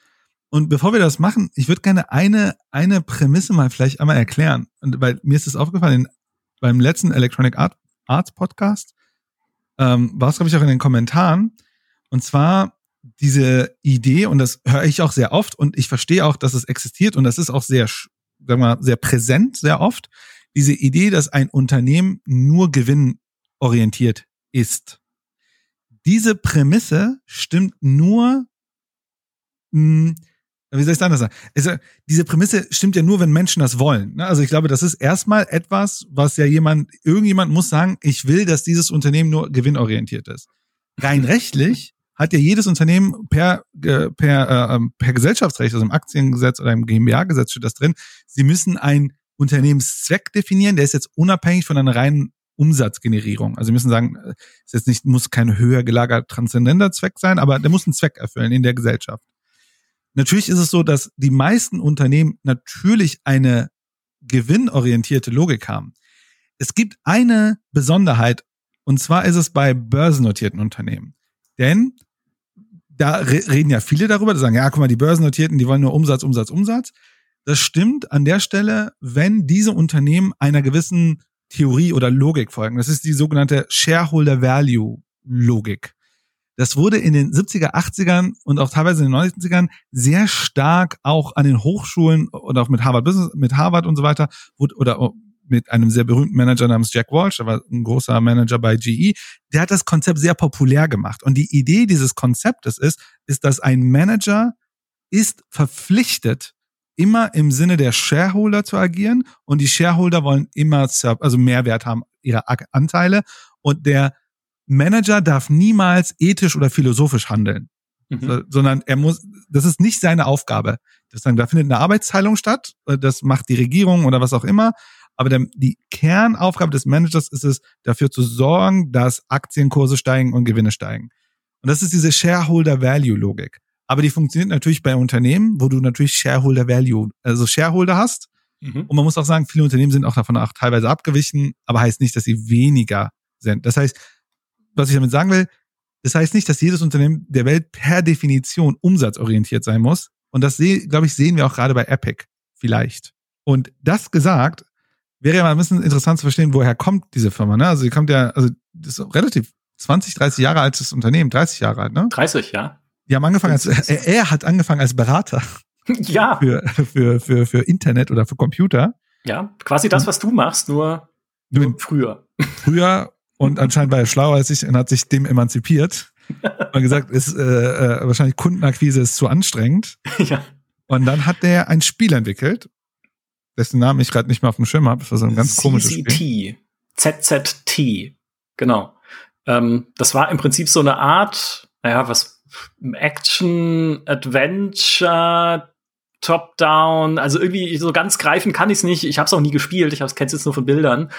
Und bevor wir das machen, ich würde gerne eine, eine Prämisse mal vielleicht einmal erklären. Und weil mir ist es aufgefallen, beim letzten Electronic Art, Arts Podcast ähm, war es, glaube ich, auch in den Kommentaren. Und zwar diese Idee, und das höre ich auch sehr oft, und ich verstehe auch, dass es existiert, und das ist auch sehr sagen wir, sehr präsent, sehr oft, diese Idee, dass ein Unternehmen nur gewinnorientiert ist. Diese Prämisse stimmt nur, hm, wie soll ich es anders sagen? Also, diese Prämisse stimmt ja nur, wenn Menschen das wollen. Ne? Also ich glaube, das ist erstmal etwas, was ja jemand, irgendjemand muss sagen, ich will, dass dieses Unternehmen nur gewinnorientiert ist. Rein rechtlich hat ja jedes Unternehmen per, per, äh, ähm, per Gesellschaftsrecht, also im Aktiengesetz oder im GmbH-Gesetz steht das drin, sie müssen einen Unternehmenszweck definieren, der ist jetzt unabhängig von einer reinen Umsatzgenerierung. Also sie müssen sagen, äh, ist jetzt nicht, muss kein höher gelagerter transzendenter Zweck sein, aber der muss einen Zweck erfüllen in der Gesellschaft. Natürlich ist es so, dass die meisten Unternehmen natürlich eine gewinnorientierte Logik haben. Es gibt eine Besonderheit, und zwar ist es bei börsennotierten Unternehmen. Denn da reden ja viele darüber, die sagen, ja, guck mal, die Börsennotierten, die wollen nur Umsatz, Umsatz, Umsatz. Das stimmt an der Stelle, wenn diese Unternehmen einer gewissen Theorie oder Logik folgen. Das ist die sogenannte Shareholder Value Logik. Das wurde in den 70er, 80ern und auch teilweise in den 90ern sehr stark auch an den Hochschulen oder auch mit Harvard Business, mit Harvard und so weiter, oder mit einem sehr berühmten Manager namens Jack Walsh, der war ein großer Manager bei GE, der hat das Konzept sehr populär gemacht. Und die Idee dieses Konzeptes ist, ist, dass ein Manager ist verpflichtet, immer im Sinne der Shareholder zu agieren und die Shareholder wollen immer also Mehrwert haben ihre Anteile und der Manager darf niemals ethisch oder philosophisch handeln, mhm. sondern er muss, das ist nicht seine Aufgabe. Das da findet eine Arbeitsteilung statt, das macht die Regierung oder was auch immer, aber der, die Kernaufgabe des Managers ist es, dafür zu sorgen, dass Aktienkurse steigen und Gewinne steigen. Und das ist diese Shareholder Value Logik. Aber die funktioniert natürlich bei Unternehmen, wo du natürlich Shareholder Value, also Shareholder hast. Mhm. Und man muss auch sagen, viele Unternehmen sind auch davon auch teilweise abgewichen, aber heißt nicht, dass sie weniger sind. Das heißt, was ich damit sagen will, das heißt nicht, dass jedes Unternehmen der Welt per Definition umsatzorientiert sein muss. Und das, glaube ich, sehen wir auch gerade bei Epic vielleicht. Und das gesagt, wäre ja mal ein bisschen interessant zu verstehen, woher kommt diese Firma. Ne? Also die kommt ja, also das ist relativ 20, 30 Jahre altes Unternehmen, 30 Jahre alt, ne? 30, ja. Die haben angefangen als, er, er hat angefangen als Berater. Ja. Für, für, für, für Internet oder für Computer. Ja, quasi das, was du machst, nur, nur früher. Früher und anscheinend war er schlauer als ich und hat sich dem emanzipiert. und gesagt, ist äh, äh, wahrscheinlich Kundenakquise ist zu anstrengend. Ja. Und dann hat der ein Spiel entwickelt, dessen Namen ich gerade nicht mehr auf dem Schirm habe. Das war so ein ganz komisches Spiel. ZZT. Genau. Ähm, das war im Prinzip so eine Art, naja, was Action, Adventure, Top-Down, also irgendwie so ganz greifen kann ich es nicht. Ich habe es auch nie gespielt, ich kenne es jetzt nur von Bildern.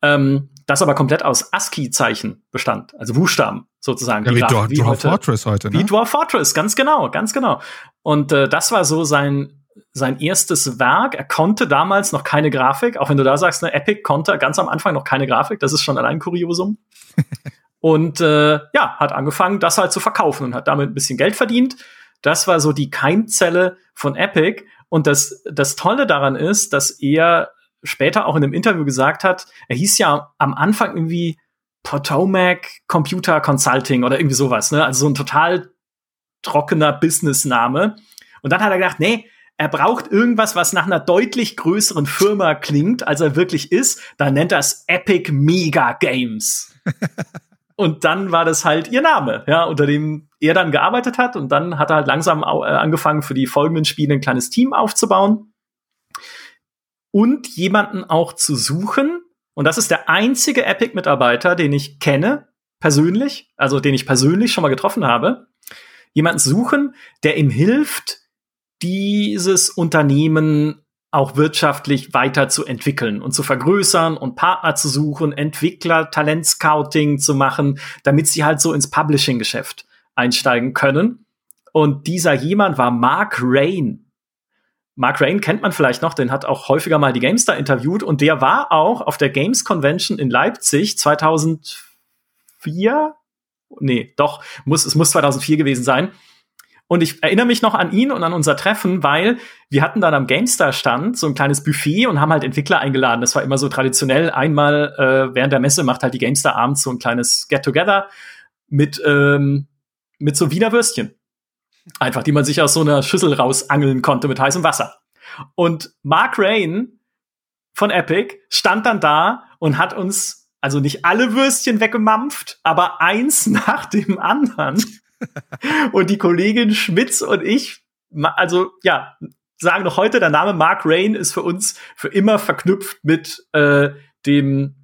Ähm, das aber komplett aus ASCII-Zeichen bestand, also Buchstaben sozusagen. Ja, wie, Dwarf, wie Dwarf heute, Fortress heute, ne? Wie Dwarf Fortress, ganz genau, ganz genau. Und äh, das war so sein sein erstes Werk. Er konnte damals noch keine Grafik, auch wenn du da sagst, ne, Epic konnte ganz am Anfang noch keine Grafik. Das ist schon allein Kuriosum. und äh, ja, hat angefangen, das halt zu verkaufen und hat damit ein bisschen Geld verdient. Das war so die Keimzelle von Epic. Und das, das Tolle daran ist, dass er später auch in einem Interview gesagt hat, er hieß ja am Anfang irgendwie Potomac Computer Consulting oder irgendwie sowas, ne? Also so ein total trockener Businessname. Und dann hat er gedacht, nee, er braucht irgendwas, was nach einer deutlich größeren Firma klingt, als er wirklich ist. Dann nennt er es Epic Mega Games. und dann war das halt ihr Name, ja, unter dem er dann gearbeitet hat. Und dann hat er halt langsam äh, angefangen, für die folgenden Spiele ein kleines Team aufzubauen und jemanden auch zu suchen. Und das ist der einzige Epic-Mitarbeiter, den ich kenne, persönlich, also den ich persönlich schon mal getroffen habe. Jemanden suchen, der ihm hilft, dieses Unternehmen auch wirtschaftlich weiter zu entwickeln und zu vergrößern und Partner zu suchen, Entwickler, Talentscouting zu machen, damit sie halt so ins Publishing-Geschäft einsteigen können. Und dieser jemand war Mark Rain. Mark Rain kennt man vielleicht noch, den hat auch häufiger mal die GameStar interviewt und der war auch auf der Games Convention in Leipzig 2004. Nee, doch, muss, es muss 2004 gewesen sein. Und ich erinnere mich noch an ihn und an unser Treffen, weil wir hatten dann am GameStar-Stand so ein kleines Buffet und haben halt Entwickler eingeladen. Das war immer so traditionell. Einmal äh, während der Messe macht halt die GameStar abends so ein kleines Get-Together mit, ähm, mit so Wiener Würstchen. Einfach, die man sich aus so einer Schüssel rausangeln konnte mit heißem Wasser. Und Mark Rain von Epic stand dann da und hat uns also nicht alle Würstchen weggemampft, aber eins nach dem anderen. Und die Kollegin Schmitz und ich, also ja, sagen noch heute, der Name Mark Rain ist für uns für immer verknüpft mit äh, dem,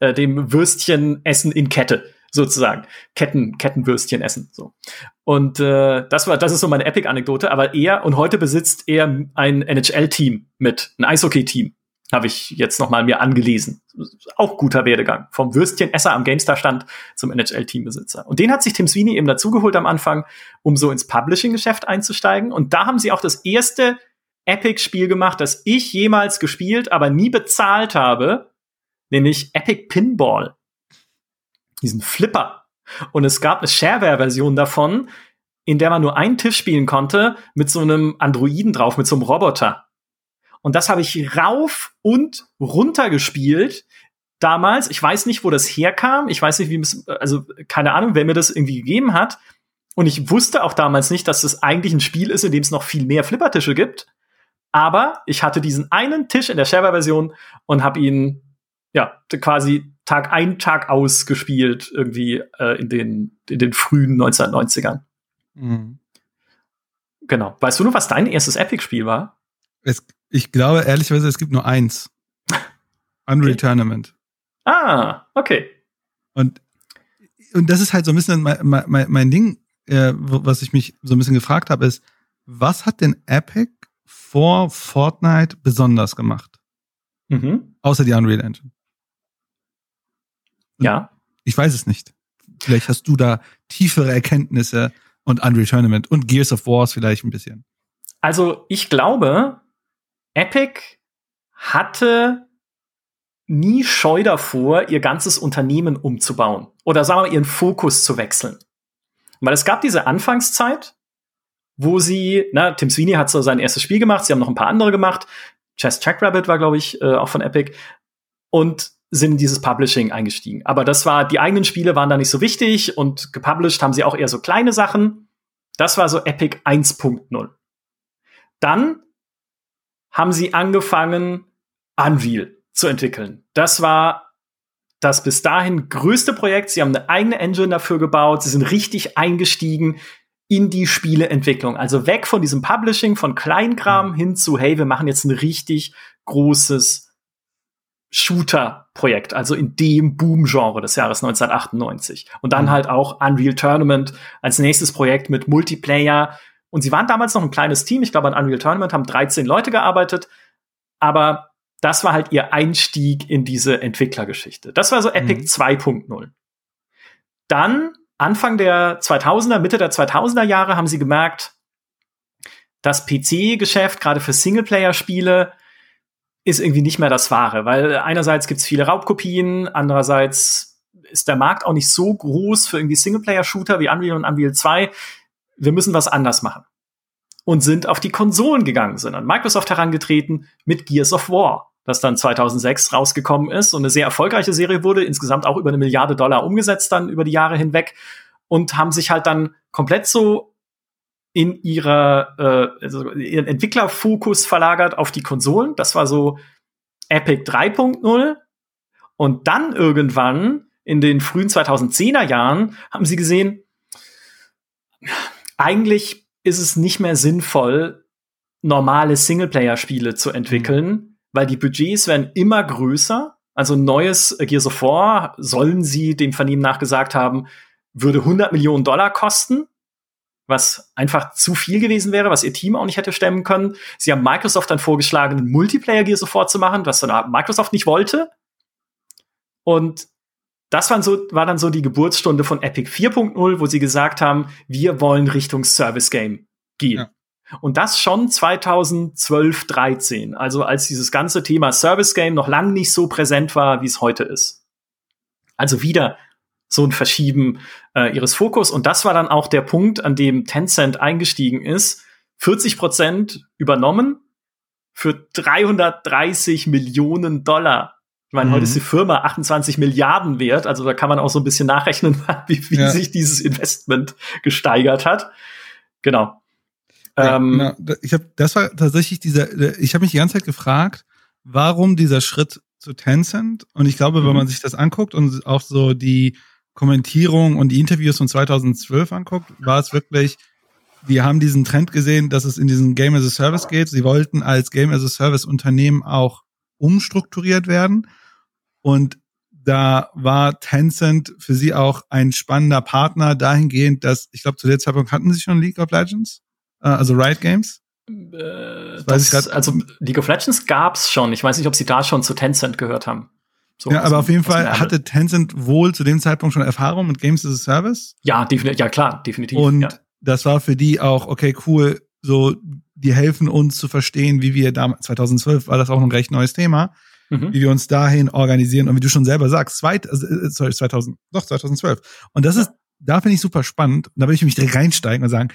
äh, dem Würstchenessen in Kette sozusagen. Ketten Kettenwürstchen essen so. Und äh, das war das ist so meine Epic Anekdote aber er und heute besitzt er ein NHL Team mit ein Eishockey Team habe ich jetzt noch mal mir angelesen. Auch guter Werdegang. Vom Würstchenesser am GameStar stand zum NHL Teambesitzer und den hat sich Tim Sweeney eben dazugeholt am Anfang um so ins Publishing Geschäft einzusteigen. Und da haben sie auch das erste Epic Spiel gemacht das ich jemals gespielt aber nie bezahlt habe nämlich Epic Pinball. Diesen Flipper. Und es gab eine Shareware-Version davon, in der man nur einen Tisch spielen konnte mit so einem Androiden drauf, mit so einem Roboter. Und das habe ich rauf und runter gespielt. Damals, ich weiß nicht, wo das herkam. Ich weiß nicht, wie es, also keine Ahnung, wer mir das irgendwie gegeben hat. Und ich wusste auch damals nicht, dass es eigentlich ein Spiel ist, in dem es noch viel mehr Flippertische gibt. Aber ich hatte diesen einen Tisch in der Shareware-Version und habe ihn ja quasi Tag ein, Tag aus gespielt, irgendwie äh, in, den, in den frühen 1990ern. Mhm. Genau. Weißt du noch, was dein erstes Epic-Spiel war? Es, ich glaube, ehrlicherweise, es gibt nur eins. Unreal okay. Tournament. Ah, okay. Und, und das ist halt so ein bisschen mein, mein, mein Ding, äh, was ich mich so ein bisschen gefragt habe, ist, was hat denn Epic vor Fortnite besonders gemacht? Mhm. Außer die Unreal Engine. Ja. Ich weiß es nicht. Vielleicht hast du da tiefere Erkenntnisse und Unreal Tournament und Gears of Wars vielleicht ein bisschen. Also ich glaube, Epic hatte nie Scheu davor, ihr ganzes Unternehmen umzubauen oder sagen wir mal, ihren Fokus zu wechseln. Weil es gab diese Anfangszeit, wo sie, na, Tim Sweeney hat so sein erstes Spiel gemacht, sie haben noch ein paar andere gemacht. Chess Jackrabbit war, glaube ich, äh, auch von Epic. Und sind in dieses Publishing eingestiegen. Aber das war, die eigenen Spiele waren da nicht so wichtig und gepublished haben sie auch eher so kleine Sachen. Das war so Epic 1.0. Dann haben sie angefangen, Unreal zu entwickeln. Das war das bis dahin größte Projekt. Sie haben eine eigene Engine dafür gebaut. Sie sind richtig eingestiegen in die Spieleentwicklung. Also weg von diesem Publishing, von Kleinkram mhm. hin zu, hey, wir machen jetzt ein richtig großes Shooter-Projekt, also in dem Boom-Genre des Jahres 1998. Und dann mhm. halt auch Unreal Tournament als nächstes Projekt mit Multiplayer. Und sie waren damals noch ein kleines Team. Ich glaube, an Unreal Tournament haben 13 Leute gearbeitet. Aber das war halt ihr Einstieg in diese Entwicklergeschichte. Das war so Epic mhm. 2.0. Dann Anfang der 2000er, Mitte der 2000er Jahre haben sie gemerkt, das PC-Geschäft, gerade für Singleplayer-Spiele, ist irgendwie nicht mehr das Wahre, weil einerseits gibt's viele Raubkopien, andererseits ist der Markt auch nicht so groß für irgendwie Singleplayer-Shooter wie Unreal und Unreal 2. Wir müssen was anders machen. Und sind auf die Konsolen gegangen, sind an Microsoft herangetreten mit Gears of War, das dann 2006 rausgekommen ist und eine sehr erfolgreiche Serie wurde, insgesamt auch über eine Milliarde Dollar umgesetzt dann über die Jahre hinweg und haben sich halt dann komplett so in ihrer äh, also ihren Entwicklerfokus verlagert auf die Konsolen. Das war so Epic 3.0. Und dann irgendwann in den frühen 2010er Jahren haben sie gesehen, eigentlich ist es nicht mehr sinnvoll, normale Singleplayer-Spiele zu entwickeln, mhm. weil die Budgets werden immer größer. Also neues Gears of War sollen sie dem Vernehmen nach gesagt haben, würde 100 Millionen Dollar kosten was einfach zu viel gewesen wäre, was ihr Team auch nicht hätte stemmen können. Sie haben Microsoft dann vorgeschlagen, einen Multiplayer Gear sofort zu machen, was dann Microsoft nicht wollte. Und das war, so, war dann so die Geburtsstunde von Epic 4.0, wo sie gesagt haben, wir wollen Richtung Service Game gehen. Ja. Und das schon 2012, 13. Also als dieses ganze Thema Service Game noch lang nicht so präsent war, wie es heute ist. Also wieder so ein Verschieben äh, ihres Fokus. Und das war dann auch der Punkt, an dem Tencent eingestiegen ist. 40 Prozent übernommen für 330 Millionen Dollar. Ich meine, mhm. heute ist die Firma 28 Milliarden wert, also da kann man auch so ein bisschen nachrechnen, wie, wie ja. sich dieses Investment gesteigert hat. Genau. Ja, ähm, na, ich habe, das war tatsächlich dieser. Ich habe mich die ganze Zeit gefragt, warum dieser Schritt zu Tencent. Und ich glaube, wenn mhm. man sich das anguckt und auch so die Kommentierung und die Interviews von 2012 anguckt, war es wirklich, wir haben diesen Trend gesehen, dass es in diesen Game as a Service geht. Sie wollten als Game as a Service Unternehmen auch umstrukturiert werden. Und da war Tencent für sie auch ein spannender Partner dahingehend, dass, ich glaube, zu der Zeitpunkt hatten sie schon League of Legends, äh, also Riot Games. Äh, das, das also League of Legends gab's schon. Ich weiß nicht, ob sie da schon zu Tencent gehört haben. So ja, aber auf jeden Fall hatte Tencent wohl zu dem Zeitpunkt schon Erfahrung mit Games as a Service. Ja, definitiv, ja klar, definitiv. Und ja. das war für die auch, okay, cool, so, die helfen uns zu verstehen, wie wir da, 2012 war das auch ein recht neues Thema, mhm. wie wir uns dahin organisieren und wie du schon selber sagst, zweit, also, äh, sorry, 2000, doch, 2012. Und das ist, da finde ich super spannend, da will ich mich direkt reinsteigen und sagen,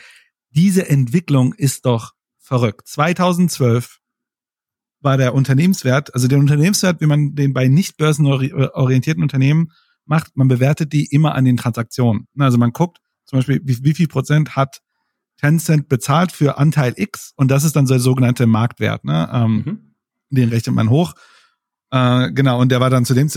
diese Entwicklung ist doch verrückt. 2012 war der Unternehmenswert, also der Unternehmenswert, wie man den bei nicht börsenorientierten Unternehmen macht, man bewertet die immer an den Transaktionen. Also man guckt zum Beispiel, wie, wie viel Prozent hat Tencent bezahlt für Anteil X und das ist dann so der sogenannte Marktwert. Ne? Ähm, mhm. Den rechnet man hoch. Äh, genau, und der war dann zu dem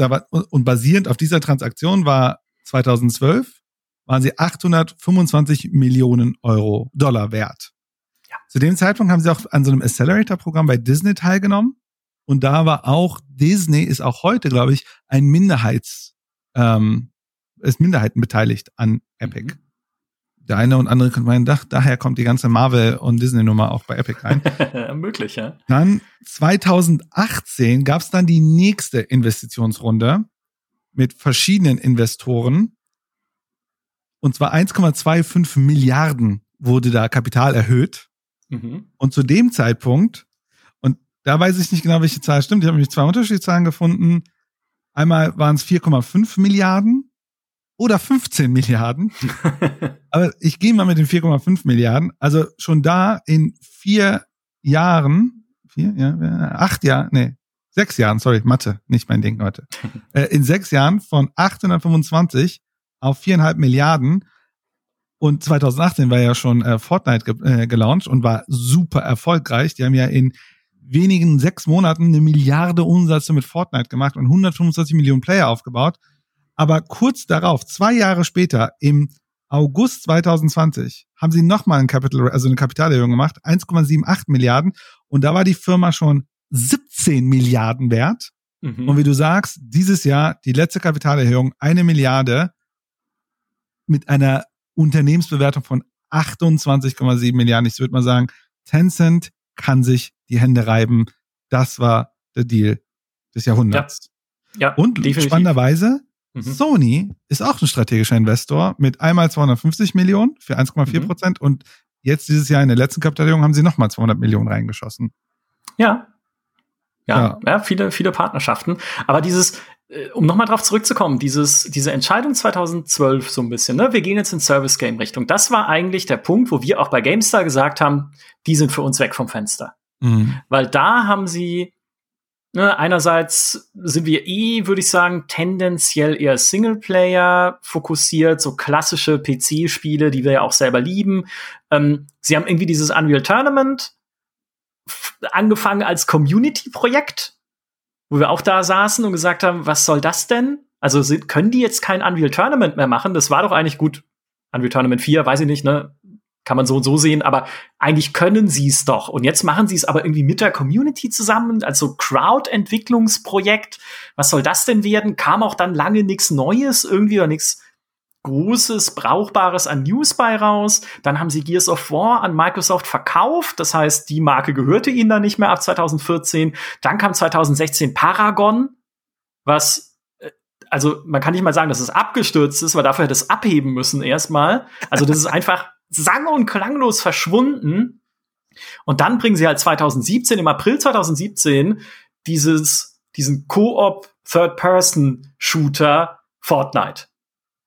und basierend auf dieser Transaktion war 2012 waren sie 825 Millionen Euro Dollar wert. Zu dem Zeitpunkt haben sie auch an so einem Accelerator-Programm bei Disney teilgenommen. Und da war auch Disney ist auch heute, glaube ich, ein Minderheits, ähm, ist Minderheiten beteiligt an Epic. Mhm. Der eine und andere könnte meinen, da, daher kommt die ganze Marvel und Disney-Nummer auch bei Epic rein. Möglich, ja. Dann 2018 gab es dann die nächste Investitionsrunde mit verschiedenen Investoren. Und zwar 1,25 Milliarden wurde da Kapital erhöht. Mhm. Und zu dem Zeitpunkt, und da weiß ich nicht genau, welche Zahl stimmt, ich habe nämlich zwei unterschiedliche Zahlen gefunden. Einmal waren es 4,5 Milliarden oder 15 Milliarden. Aber ich gehe mal mit den 4,5 Milliarden. Also schon da in vier Jahren, vier, ja, acht Jahre, nee, sechs Jahren, sorry, Mathe, nicht mein Ding heute. Äh, in sechs Jahren von 825 auf viereinhalb Milliarden Und 2018 war ja schon äh, Fortnite ge äh, gelauncht und war super erfolgreich. Die haben ja in wenigen sechs Monaten eine Milliarde Umsätze mit Fortnite gemacht und 125 Millionen Player aufgebaut. Aber kurz darauf, zwei Jahre später, im August 2020, haben sie nochmal ein Capital, also eine Kapitalerhöhung gemacht, 1,78 Milliarden. Und da war die Firma schon 17 Milliarden wert. Mhm. Und wie du sagst, dieses Jahr die letzte Kapitalerhöhung, eine Milliarde mit einer Unternehmensbewertung von 28,7 Milliarden. Ich würde mal sagen, Tencent kann sich die Hände reiben. Das war der Deal des Jahrhunderts. Ja. ja Und definitiv. spannenderweise, mhm. Sony ist auch ein strategischer Investor mit einmal 250 Millionen für 1,4 mhm. Prozent mhm. und jetzt dieses Jahr in der letzten Kapitalierung haben sie nochmal 200 Millionen reingeschossen. Ja. Ja, ja, ja, viele, viele Partnerschaften. Aber dieses, äh, um nochmal drauf zurückzukommen, dieses, diese Entscheidung 2012 so ein bisschen, ne, wir gehen jetzt in Service Game Richtung. Das war eigentlich der Punkt, wo wir auch bei GameStar gesagt haben, die sind für uns weg vom Fenster. Mhm. Weil da haben sie, ne, einerseits sind wir eh, würde ich sagen, tendenziell eher Singleplayer fokussiert, so klassische PC-Spiele, die wir ja auch selber lieben. Ähm, sie haben irgendwie dieses Unreal Tournament angefangen als Community-Projekt, wo wir auch da saßen und gesagt haben, was soll das denn? Also sind, können die jetzt kein Unreal Tournament mehr machen? Das war doch eigentlich gut. Unreal Tournament 4, weiß ich nicht, ne? Kann man so und so sehen, aber eigentlich können sie es doch. Und jetzt machen sie es aber irgendwie mit der Community zusammen, also Crowd-Entwicklungsprojekt. Was soll das denn werden? Kam auch dann lange nichts Neues irgendwie oder nichts Großes, Brauchbares an News bei raus. Dann haben sie Gears of War an Microsoft verkauft. Das heißt, die Marke gehörte ihnen dann nicht mehr ab 2014. Dann kam 2016 Paragon, was äh, also man kann nicht mal sagen, dass es abgestürzt ist, weil dafür hätte es abheben müssen erstmal. Also das ist einfach sang- und klanglos verschwunden. Und dann bringen sie halt 2017, im April 2017, dieses, diesen Co-op Third-Person-Shooter Fortnite.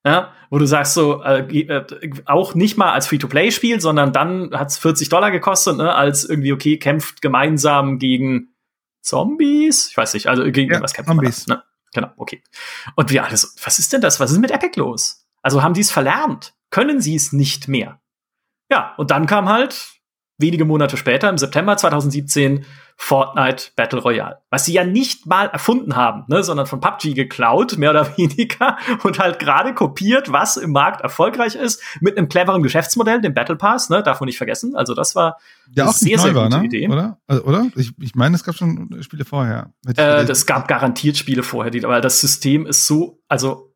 Ja, wo du sagst so, äh, äh, auch nicht mal als Free-to-Play-Spiel, sondern dann hat's 40 Dollar gekostet, ne, als irgendwie, okay, kämpft gemeinsam gegen Zombies? Ich weiß nicht, also gegen ja, was kämpft Zombies. man da, ne? Genau, okay. Und wir alles, was ist denn das? Was ist mit Epic los? Also haben die es verlernt? Können sie es nicht mehr? Ja, und dann kam halt wenige Monate später, im September 2017, Fortnite Battle Royale. Was sie ja nicht mal erfunden haben, ne, sondern von PUBG geklaut, mehr oder weniger, und halt gerade kopiert, was im Markt erfolgreich ist, mit einem cleveren Geschäftsmodell, dem Battle Pass, ne, darf man nicht vergessen. Also das war ja, eine sehr, sehr gute war, ne? Idee. Oder? Also, oder? Ich, ich meine, es gab schon Spiele vorher. Äh, es gab garantiert Spiele vorher, die, aber das System ist so, also,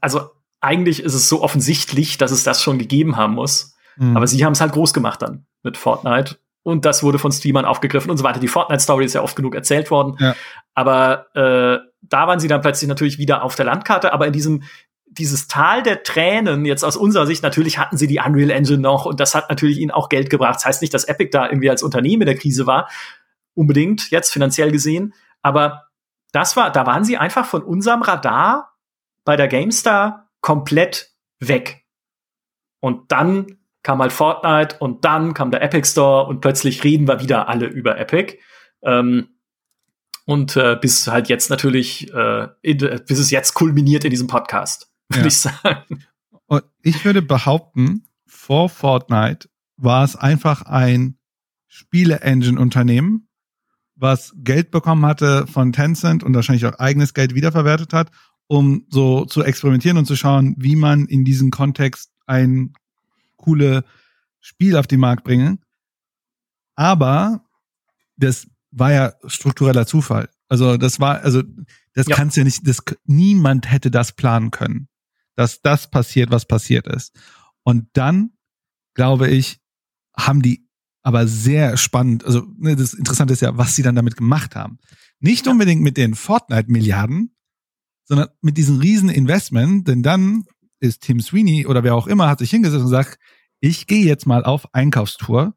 also eigentlich ist es so offensichtlich, dass es das schon gegeben haben muss. Mhm. Aber sie haben es halt groß gemacht dann mit Fortnite. Und das wurde von Streamern aufgegriffen und so weiter. Die Fortnite-Story ist ja oft genug erzählt worden. Ja. Aber äh, da waren sie dann plötzlich natürlich wieder auf der Landkarte. Aber in diesem dieses Tal der Tränen, jetzt aus unserer Sicht, natürlich hatten sie die Unreal Engine noch und das hat natürlich ihnen auch Geld gebracht. Das heißt nicht, dass Epic da irgendwie als Unternehmen in der Krise war, unbedingt jetzt finanziell gesehen. Aber das war, da waren sie einfach von unserem Radar bei der GameStar komplett weg. Und dann kam halt Fortnite und dann kam der Epic Store und plötzlich reden wir wieder alle über Epic. Ähm, und äh, bis halt jetzt natürlich, äh, in, bis es jetzt kulminiert in diesem Podcast, würde ja. ich sagen. Und ich würde behaupten, vor Fortnite war es einfach ein Spiele-Engine-Unternehmen, was Geld bekommen hatte von Tencent und wahrscheinlich auch eigenes Geld wiederverwertet hat, um so zu experimentieren und zu schauen, wie man in diesem Kontext ein coole Spiel auf den Markt bringen. Aber das war ja struktureller Zufall. Also das war, also das ja. kannst du ja nicht, das, niemand hätte das planen können, dass das passiert, was passiert ist. Und dann, glaube ich, haben die aber sehr spannend, also ne, das Interessante ist ja, was sie dann damit gemacht haben. Nicht unbedingt mit den Fortnite-Milliarden, sondern mit diesem riesen Investment, denn dann ist Tim Sweeney oder wer auch immer hat sich hingesetzt und sagt, ich gehe jetzt mal auf Einkaufstour.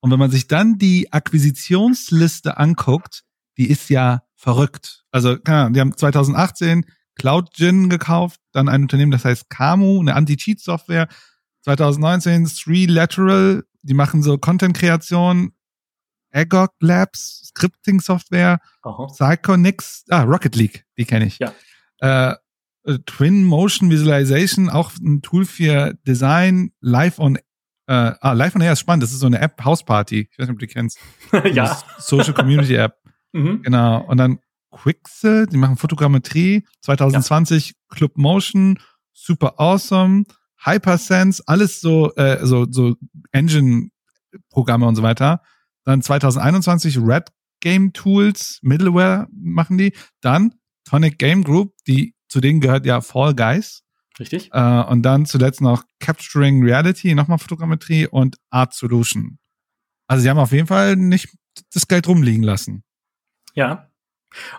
Und wenn man sich dann die Akquisitionsliste anguckt, die ist ja verrückt. Also, keine Ahnung, die haben 2018 CloudGin gekauft, dann ein Unternehmen, das heißt Camu, eine Anti-Cheat-Software. 2019 Three Lateral, die machen so Content-Kreation. Agog Labs, Scripting-Software. Psychonix, ah, Rocket League, die kenne ich. Ja. Äh, äh, Twin Motion Visualization, auch ein Tool für Design, Live on äh, ah, Live on Air ist spannend. Das ist so eine App, House Party. Ich weiß nicht, ob du die kennst. ja. Social Community App. mhm. Genau. Und dann Quixel, die machen Fotogrammetrie. 2020 ja. Club Motion, super awesome. Hypersense, alles so, äh, so, so Engine-Programme und so weiter. Dann 2021 Red Game Tools, Middleware machen die. Dann Tonic Game Group, die zu denen gehört ja Fall Guys. Richtig. Äh, und dann zuletzt noch Capturing Reality, nochmal Fotogrammetrie und Art Solution. Also sie haben auf jeden Fall nicht das Geld rumliegen lassen. Ja.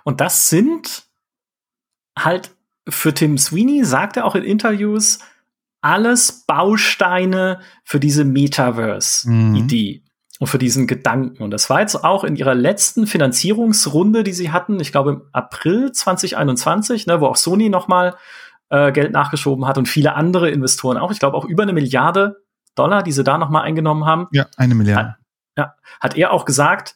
Und das sind halt für Tim Sweeney, sagt er auch in Interviews, alles Bausteine für diese Metaverse-Idee mhm. Und für diesen Gedanken. Und das war jetzt auch in ihrer letzten Finanzierungsrunde, die sie hatten, ich glaube im April 2021, ne, wo auch Sony noch mal äh, Geld nachgeschoben hat und viele andere Investoren auch. Ich glaube auch über eine Milliarde Dollar, die sie da noch mal eingenommen haben. Ja, eine Milliarde. Hat, ja, hat er auch gesagt,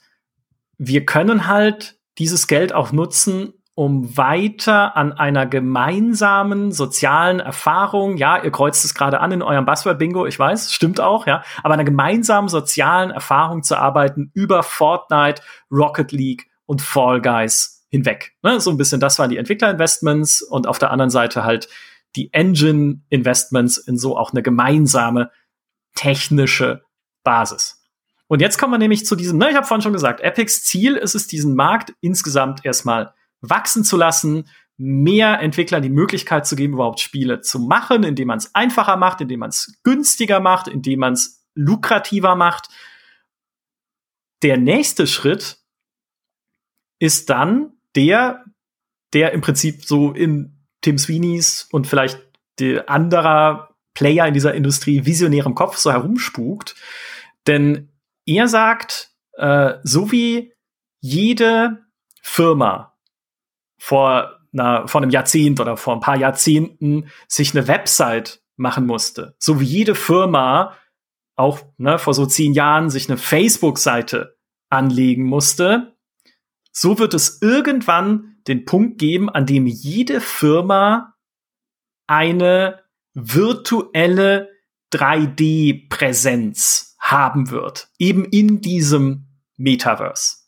wir können halt dieses Geld auch nutzen, um weiter an einer gemeinsamen sozialen Erfahrung, ja, ihr kreuzt es gerade an in eurem Buzzword-Bingo, ich weiß, stimmt auch, ja, aber einer gemeinsamen sozialen Erfahrung zu arbeiten über Fortnite, Rocket League und Fall Guys hinweg. Ne? So ein bisschen, das waren die Entwicklerinvestments und auf der anderen Seite halt die Engine-Investments in so auch eine gemeinsame technische Basis. Und jetzt kommen wir nämlich zu diesem, ne, ich habe vorhin schon gesagt, Epics Ziel ist es, diesen Markt insgesamt erstmal wachsen zu lassen, mehr Entwicklern die Möglichkeit zu geben, überhaupt Spiele zu machen, indem man es einfacher macht, indem man es günstiger macht, indem man es lukrativer macht. Der nächste Schritt ist dann der, der im Prinzip so in Tim Sweeneys und vielleicht anderer Player in dieser Industrie visionärem Kopf so herumspukt. Denn er sagt, äh, so wie jede Firma vor, einer, vor einem Jahrzehnt oder vor ein paar Jahrzehnten sich eine Website machen musste. So wie jede Firma auch ne, vor so zehn Jahren sich eine Facebook-Seite anlegen musste. So wird es irgendwann den Punkt geben, an dem jede Firma eine virtuelle 3D-Präsenz haben wird. Eben in diesem Metaverse.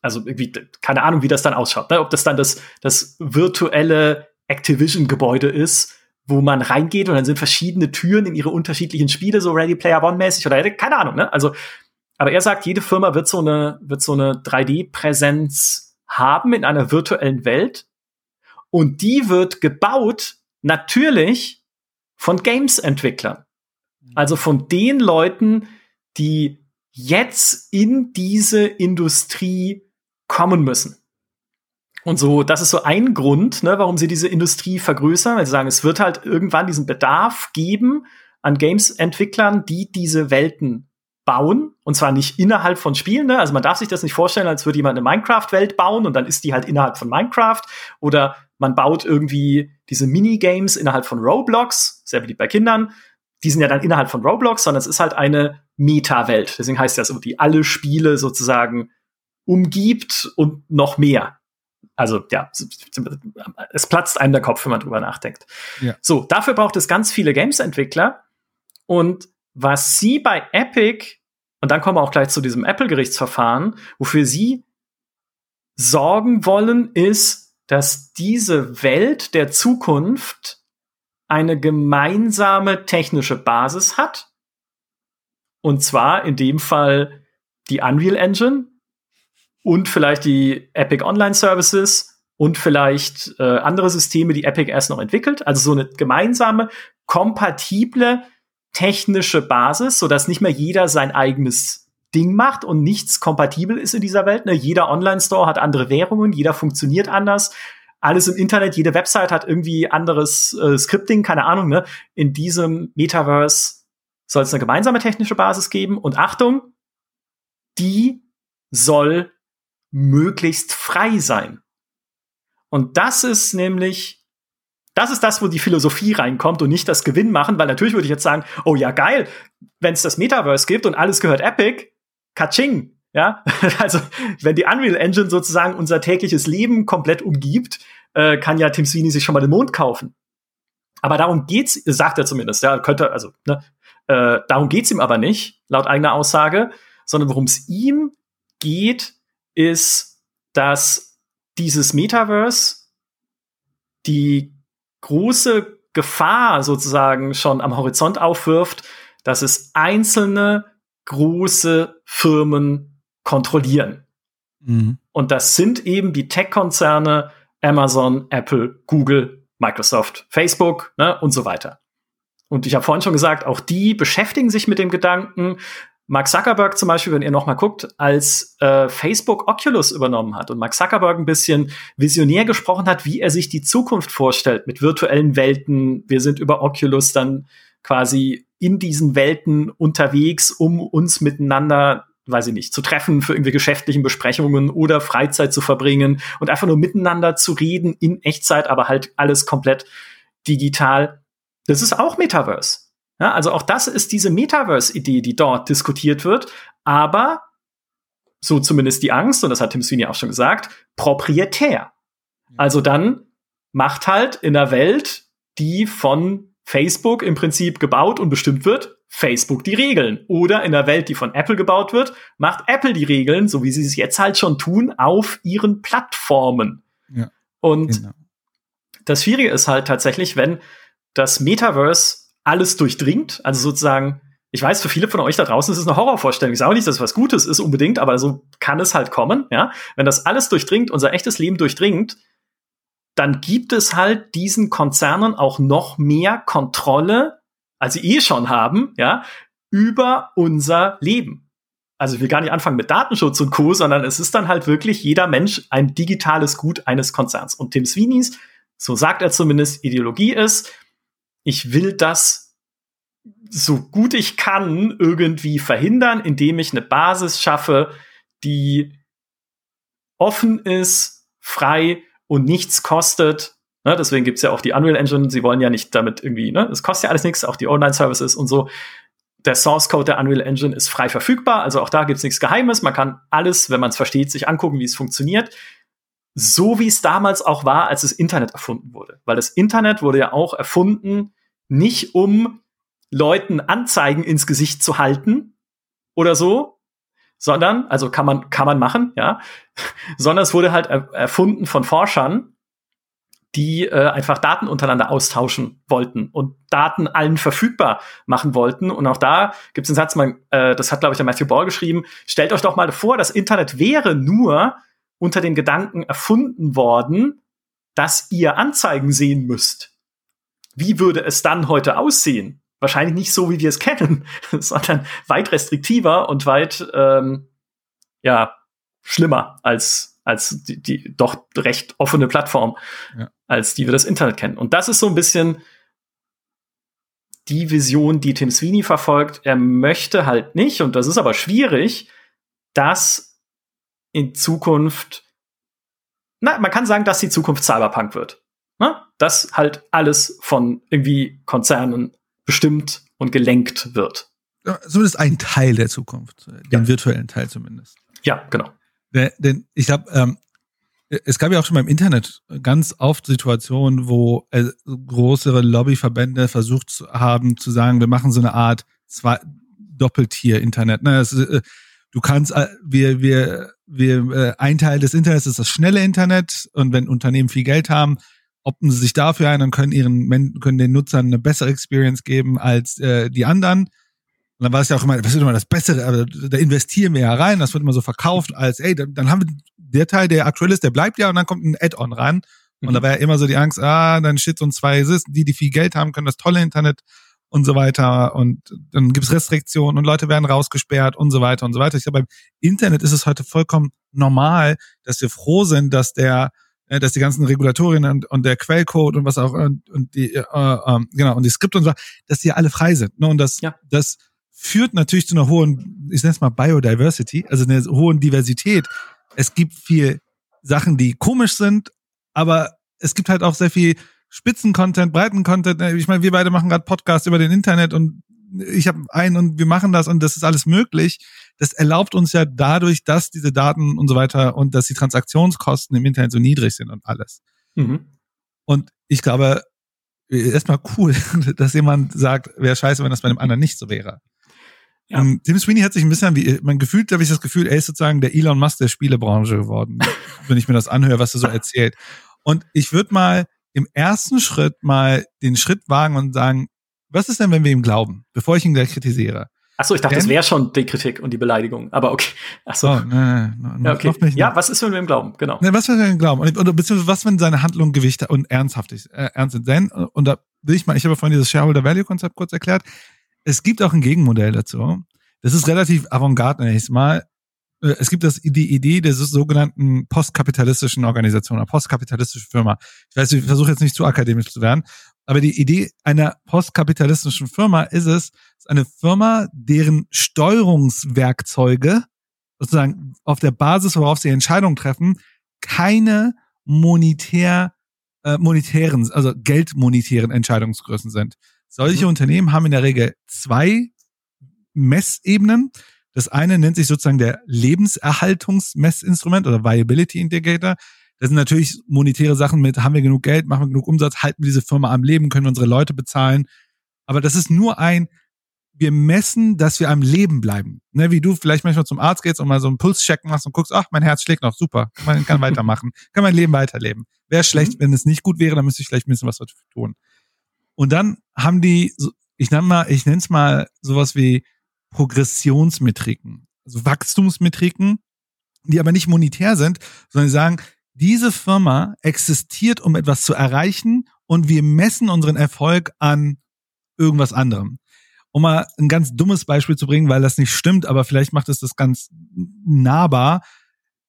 Also irgendwie, keine Ahnung, wie das dann ausschaut. Ne? Ob das dann das, das virtuelle Activision-Gebäude ist, wo man reingeht und dann sind verschiedene Türen in ihre unterschiedlichen Spiele, so Ready Player One-mäßig oder keine Ahnung, ne? Also, aber er sagt, jede Firma wird so eine, wird so eine 3D-Präsenz haben in einer virtuellen Welt. Und die wird gebaut, natürlich, von Games-Entwicklern. Also von den Leuten, die jetzt in diese Industrie kommen müssen. Und so, das ist so ein Grund, ne, warum sie diese Industrie vergrößern, weil sie sagen, es wird halt irgendwann diesen Bedarf geben an Games-Entwicklern, die diese Welten bauen. Und zwar nicht innerhalb von Spielen. Ne? Also man darf sich das nicht vorstellen, als würde jemand eine Minecraft-Welt bauen und dann ist die halt innerhalb von Minecraft. Oder man baut irgendwie diese Minigames innerhalb von Roblox, sehr beliebt bei Kindern. Die sind ja dann innerhalb von Roblox, sondern es ist halt eine Meta-Welt. Deswegen heißt das, die alle Spiele sozusagen umgibt und noch mehr. Also ja, es platzt einem der Kopf, wenn man drüber nachdenkt. Ja. So, dafür braucht es ganz viele Games-Entwickler. Und was sie bei Epic, und dann kommen wir auch gleich zu diesem Apple-Gerichtsverfahren, wofür sie sorgen wollen, ist, dass diese Welt der Zukunft eine gemeinsame technische Basis hat. Und zwar in dem Fall die Unreal Engine, und vielleicht die Epic Online Services und vielleicht äh, andere Systeme, die Epic erst noch entwickelt. Also so eine gemeinsame, kompatible technische Basis, so dass nicht mehr jeder sein eigenes Ding macht und nichts kompatibel ist in dieser Welt. Ne? Jeder Online-Store hat andere Währungen, jeder funktioniert anders. Alles im Internet, jede Website hat irgendwie anderes äh, Scripting, keine Ahnung. Ne? In diesem Metaverse soll es eine gemeinsame technische Basis geben. Und Achtung, die soll möglichst frei sein. Und das ist nämlich, das ist das, wo die Philosophie reinkommt und nicht das Gewinn machen, weil natürlich würde ich jetzt sagen, oh ja, geil, wenn es das Metaverse gibt und alles gehört Epic, Kaching. Ja, also wenn die Unreal Engine sozusagen unser tägliches Leben komplett umgibt, äh, kann ja Tim Sweeney sich schon mal den Mond kaufen. Aber darum geht's, sagt er zumindest, ja, könnte, also, ne, äh, darum geht's ihm aber nicht, laut eigener Aussage, sondern worum es ihm geht, ist, dass dieses Metaverse die große Gefahr sozusagen schon am Horizont aufwirft, dass es einzelne große Firmen kontrollieren. Mhm. Und das sind eben die Tech-Konzerne Amazon, Apple, Google, Microsoft, Facebook ne, und so weiter. Und ich habe vorhin schon gesagt, auch die beschäftigen sich mit dem Gedanken. Mark Zuckerberg zum Beispiel, wenn ihr noch mal guckt, als äh, Facebook Oculus übernommen hat und Mark Zuckerberg ein bisschen visionär gesprochen hat, wie er sich die Zukunft vorstellt mit virtuellen Welten. Wir sind über Oculus dann quasi in diesen Welten unterwegs, um uns miteinander weiß ich nicht, zu treffen für irgendwie geschäftlichen Besprechungen oder Freizeit zu verbringen und einfach nur miteinander zu reden in Echtzeit, aber halt alles komplett digital. Das ist auch Metaverse. Ja, also auch das ist diese Metaverse-Idee, die dort diskutiert wird, aber so zumindest die Angst, und das hat Tim Sweeney auch schon gesagt, proprietär. Also dann macht halt in der Welt, die von Facebook im Prinzip gebaut und bestimmt wird, Facebook die Regeln. Oder in der Welt, die von Apple gebaut wird, macht Apple die Regeln, so wie sie es jetzt halt schon tun, auf ihren Plattformen. Ja, und genau. das Schwierige ist halt tatsächlich, wenn das Metaverse alles durchdringt, also sozusagen, ich weiß, für viele von euch da draußen ist es eine Horrorvorstellung. Ich sage auch nicht, dass es was Gutes ist unbedingt, aber so kann es halt kommen, ja. Wenn das alles durchdringt, unser echtes Leben durchdringt, dann gibt es halt diesen Konzernen auch noch mehr Kontrolle als sie eh schon haben, ja, über unser Leben. Also ich will gar nicht anfangen mit Datenschutz und Co., sondern es ist dann halt wirklich jeder Mensch ein digitales Gut eines Konzerns. Und Tim Sweeneys, so sagt er zumindest, Ideologie ist, ich will das so gut ich kann irgendwie verhindern, indem ich eine Basis schaffe, die offen ist, frei und nichts kostet Ne, deswegen gibt's ja auch die Unreal Engine. Sie wollen ja nicht damit irgendwie, ne, es kostet ja alles nichts, auch die Online-Services und so. Der Source Code der Unreal Engine ist frei verfügbar, also auch da gibt's nichts Geheimes. Man kann alles, wenn man es versteht, sich angucken, wie es funktioniert. So wie es damals auch war, als das Internet erfunden wurde. Weil das Internet wurde ja auch erfunden, nicht um Leuten Anzeigen ins Gesicht zu halten oder so, sondern, also kann man, kann man machen, ja, sondern es wurde halt erfunden von Forschern, die äh, einfach Daten untereinander austauschen wollten und Daten allen verfügbar machen wollten. Und auch da gibt es einen Satz, man, äh, das hat, glaube ich, der Matthew Ball geschrieben, stellt euch doch mal vor, das Internet wäre nur unter dem Gedanken erfunden worden, dass ihr Anzeigen sehen müsst. Wie würde es dann heute aussehen? Wahrscheinlich nicht so, wie wir es kennen, sondern weit restriktiver und weit ähm, ja schlimmer als als die, die doch recht offene Plattform, ja. als die wir das Internet kennen. Und das ist so ein bisschen die Vision, die Tim Sweeney verfolgt. Er möchte halt nicht, und das ist aber schwierig, dass in Zukunft, na, man kann sagen, dass die Zukunft Cyberpunk wird. Dass halt alles von irgendwie Konzernen bestimmt und gelenkt wird. Ja, zumindest ein Teil der Zukunft, den ja. virtuellen Teil zumindest. Ja, genau. Denn ich glaube, ähm, es gab ja auch schon beim Internet ganz oft Situationen, wo äh, größere Lobbyverbände versucht haben zu sagen, wir machen so eine Art zwei Doppeltier-Internet. Ne? Äh, du kannst, äh, wir, wir, wir, äh, ein Teil des Internets ist das schnelle Internet und wenn Unternehmen viel Geld haben, opten sie sich dafür ein und können ihren, können den Nutzern eine bessere Experience geben als äh, die anderen. Und dann war es ja auch immer, das wird immer das Bessere, aber da investieren wir ja rein, das wird immer so verkauft als, ey, dann, dann haben wir der Teil, der aktuell ist, der bleibt ja und dann kommt ein Add-on rein. Und mhm. da war ja immer so die Angst, ah, dann steht so ein zwei die, die viel Geld haben, können das tolle Internet und so weiter. Und dann gibt's Restriktionen und Leute werden rausgesperrt und so weiter und so weiter. Ich glaube, beim Internet ist es heute vollkommen normal, dass wir froh sind, dass der äh, dass die ganzen Regulatorien und, und der Quellcode und was auch und, und die äh, äh, genau und die Skripte und so, dass die alle frei sind. Ne? Und das, ja. das führt natürlich zu einer hohen, ich nenne es mal Biodiversity, also einer hohen Diversität. Es gibt viel Sachen, die komisch sind, aber es gibt halt auch sehr viel Spitzen-Content, Breiten-Content. Ich meine, wir beide machen gerade Podcasts über den Internet und ich habe einen und wir machen das und das ist alles möglich. Das erlaubt uns ja dadurch, dass diese Daten und so weiter und dass die Transaktionskosten im Internet so niedrig sind und alles. Mhm. Und ich glaube, erstmal cool, dass jemand sagt, wäre scheiße, wenn das bei einem anderen nicht so wäre. Ja. Um, Tim Sweeney hat sich ein bisschen wie, man gefühlt, habe ich das Gefühl, er ist sozusagen der Elon Musk der Spielebranche geworden, wenn ich mir das anhöre, was er so erzählt. Und ich würde mal im ersten Schritt mal den Schritt wagen und sagen, was ist denn, wenn wir ihm glauben, bevor ich ihn gleich kritisiere? Ach so, ich dachte, Denn, das wäre schon die Kritik und die Beleidigung. Aber okay. Ach so. Oh, nee, nee, ja, okay. ja, was ist, wenn wir ihm glauben? Genau. Nee, was, wenn wir ihm glauben? Und, oder beziehungsweise was, wenn seine Handlungen Gewicht und ernsthaft ist, äh, ernst sind? Denn, und da will ich mal, ich habe vorhin dieses Shareholder Value Konzept kurz erklärt. Es gibt auch ein Gegenmodell dazu. Das ist relativ avantgarde, nächstes Mal. Äh, es gibt das, die Idee der sogenannten postkapitalistischen Organisation, einer postkapitalistischen Firma. Ich weiß, ich versuche jetzt nicht zu akademisch zu werden, aber die Idee einer postkapitalistischen Firma ist es, ist eine Firma, deren Steuerungswerkzeuge sozusagen auf der Basis, worauf sie Entscheidungen treffen, keine monetär, äh, monetären, also geldmonetären Entscheidungsgrößen sind. Solche mhm. Unternehmen haben in der Regel zwei Messebenen. Das eine nennt sich sozusagen der Lebenserhaltungsmessinstrument oder Viability Indicator. Das sind natürlich monetäre Sachen mit, haben wir genug Geld, machen wir genug Umsatz, halten wir diese Firma am Leben, können wir unsere Leute bezahlen. Aber das ist nur ein, wir messen, dass wir am Leben bleiben. Ne, wie du vielleicht manchmal zum Arzt gehst und mal so einen Pulscheck machst und guckst, ach, mein Herz schlägt noch, super, man kann weitermachen, kann mein Leben weiterleben. Wäre schlecht, mhm. wenn es nicht gut wäre, dann müsste ich vielleicht ein bisschen was dafür tun. Und dann haben die, ich nenne mal, ich nenne es mal sowas wie Progressionsmetriken, also Wachstumsmetriken, die aber nicht monetär sind, sondern die sagen, diese Firma existiert, um etwas zu erreichen und wir messen unseren Erfolg an irgendwas anderem. Um mal ein ganz dummes Beispiel zu bringen, weil das nicht stimmt, aber vielleicht macht es das ganz nahbar.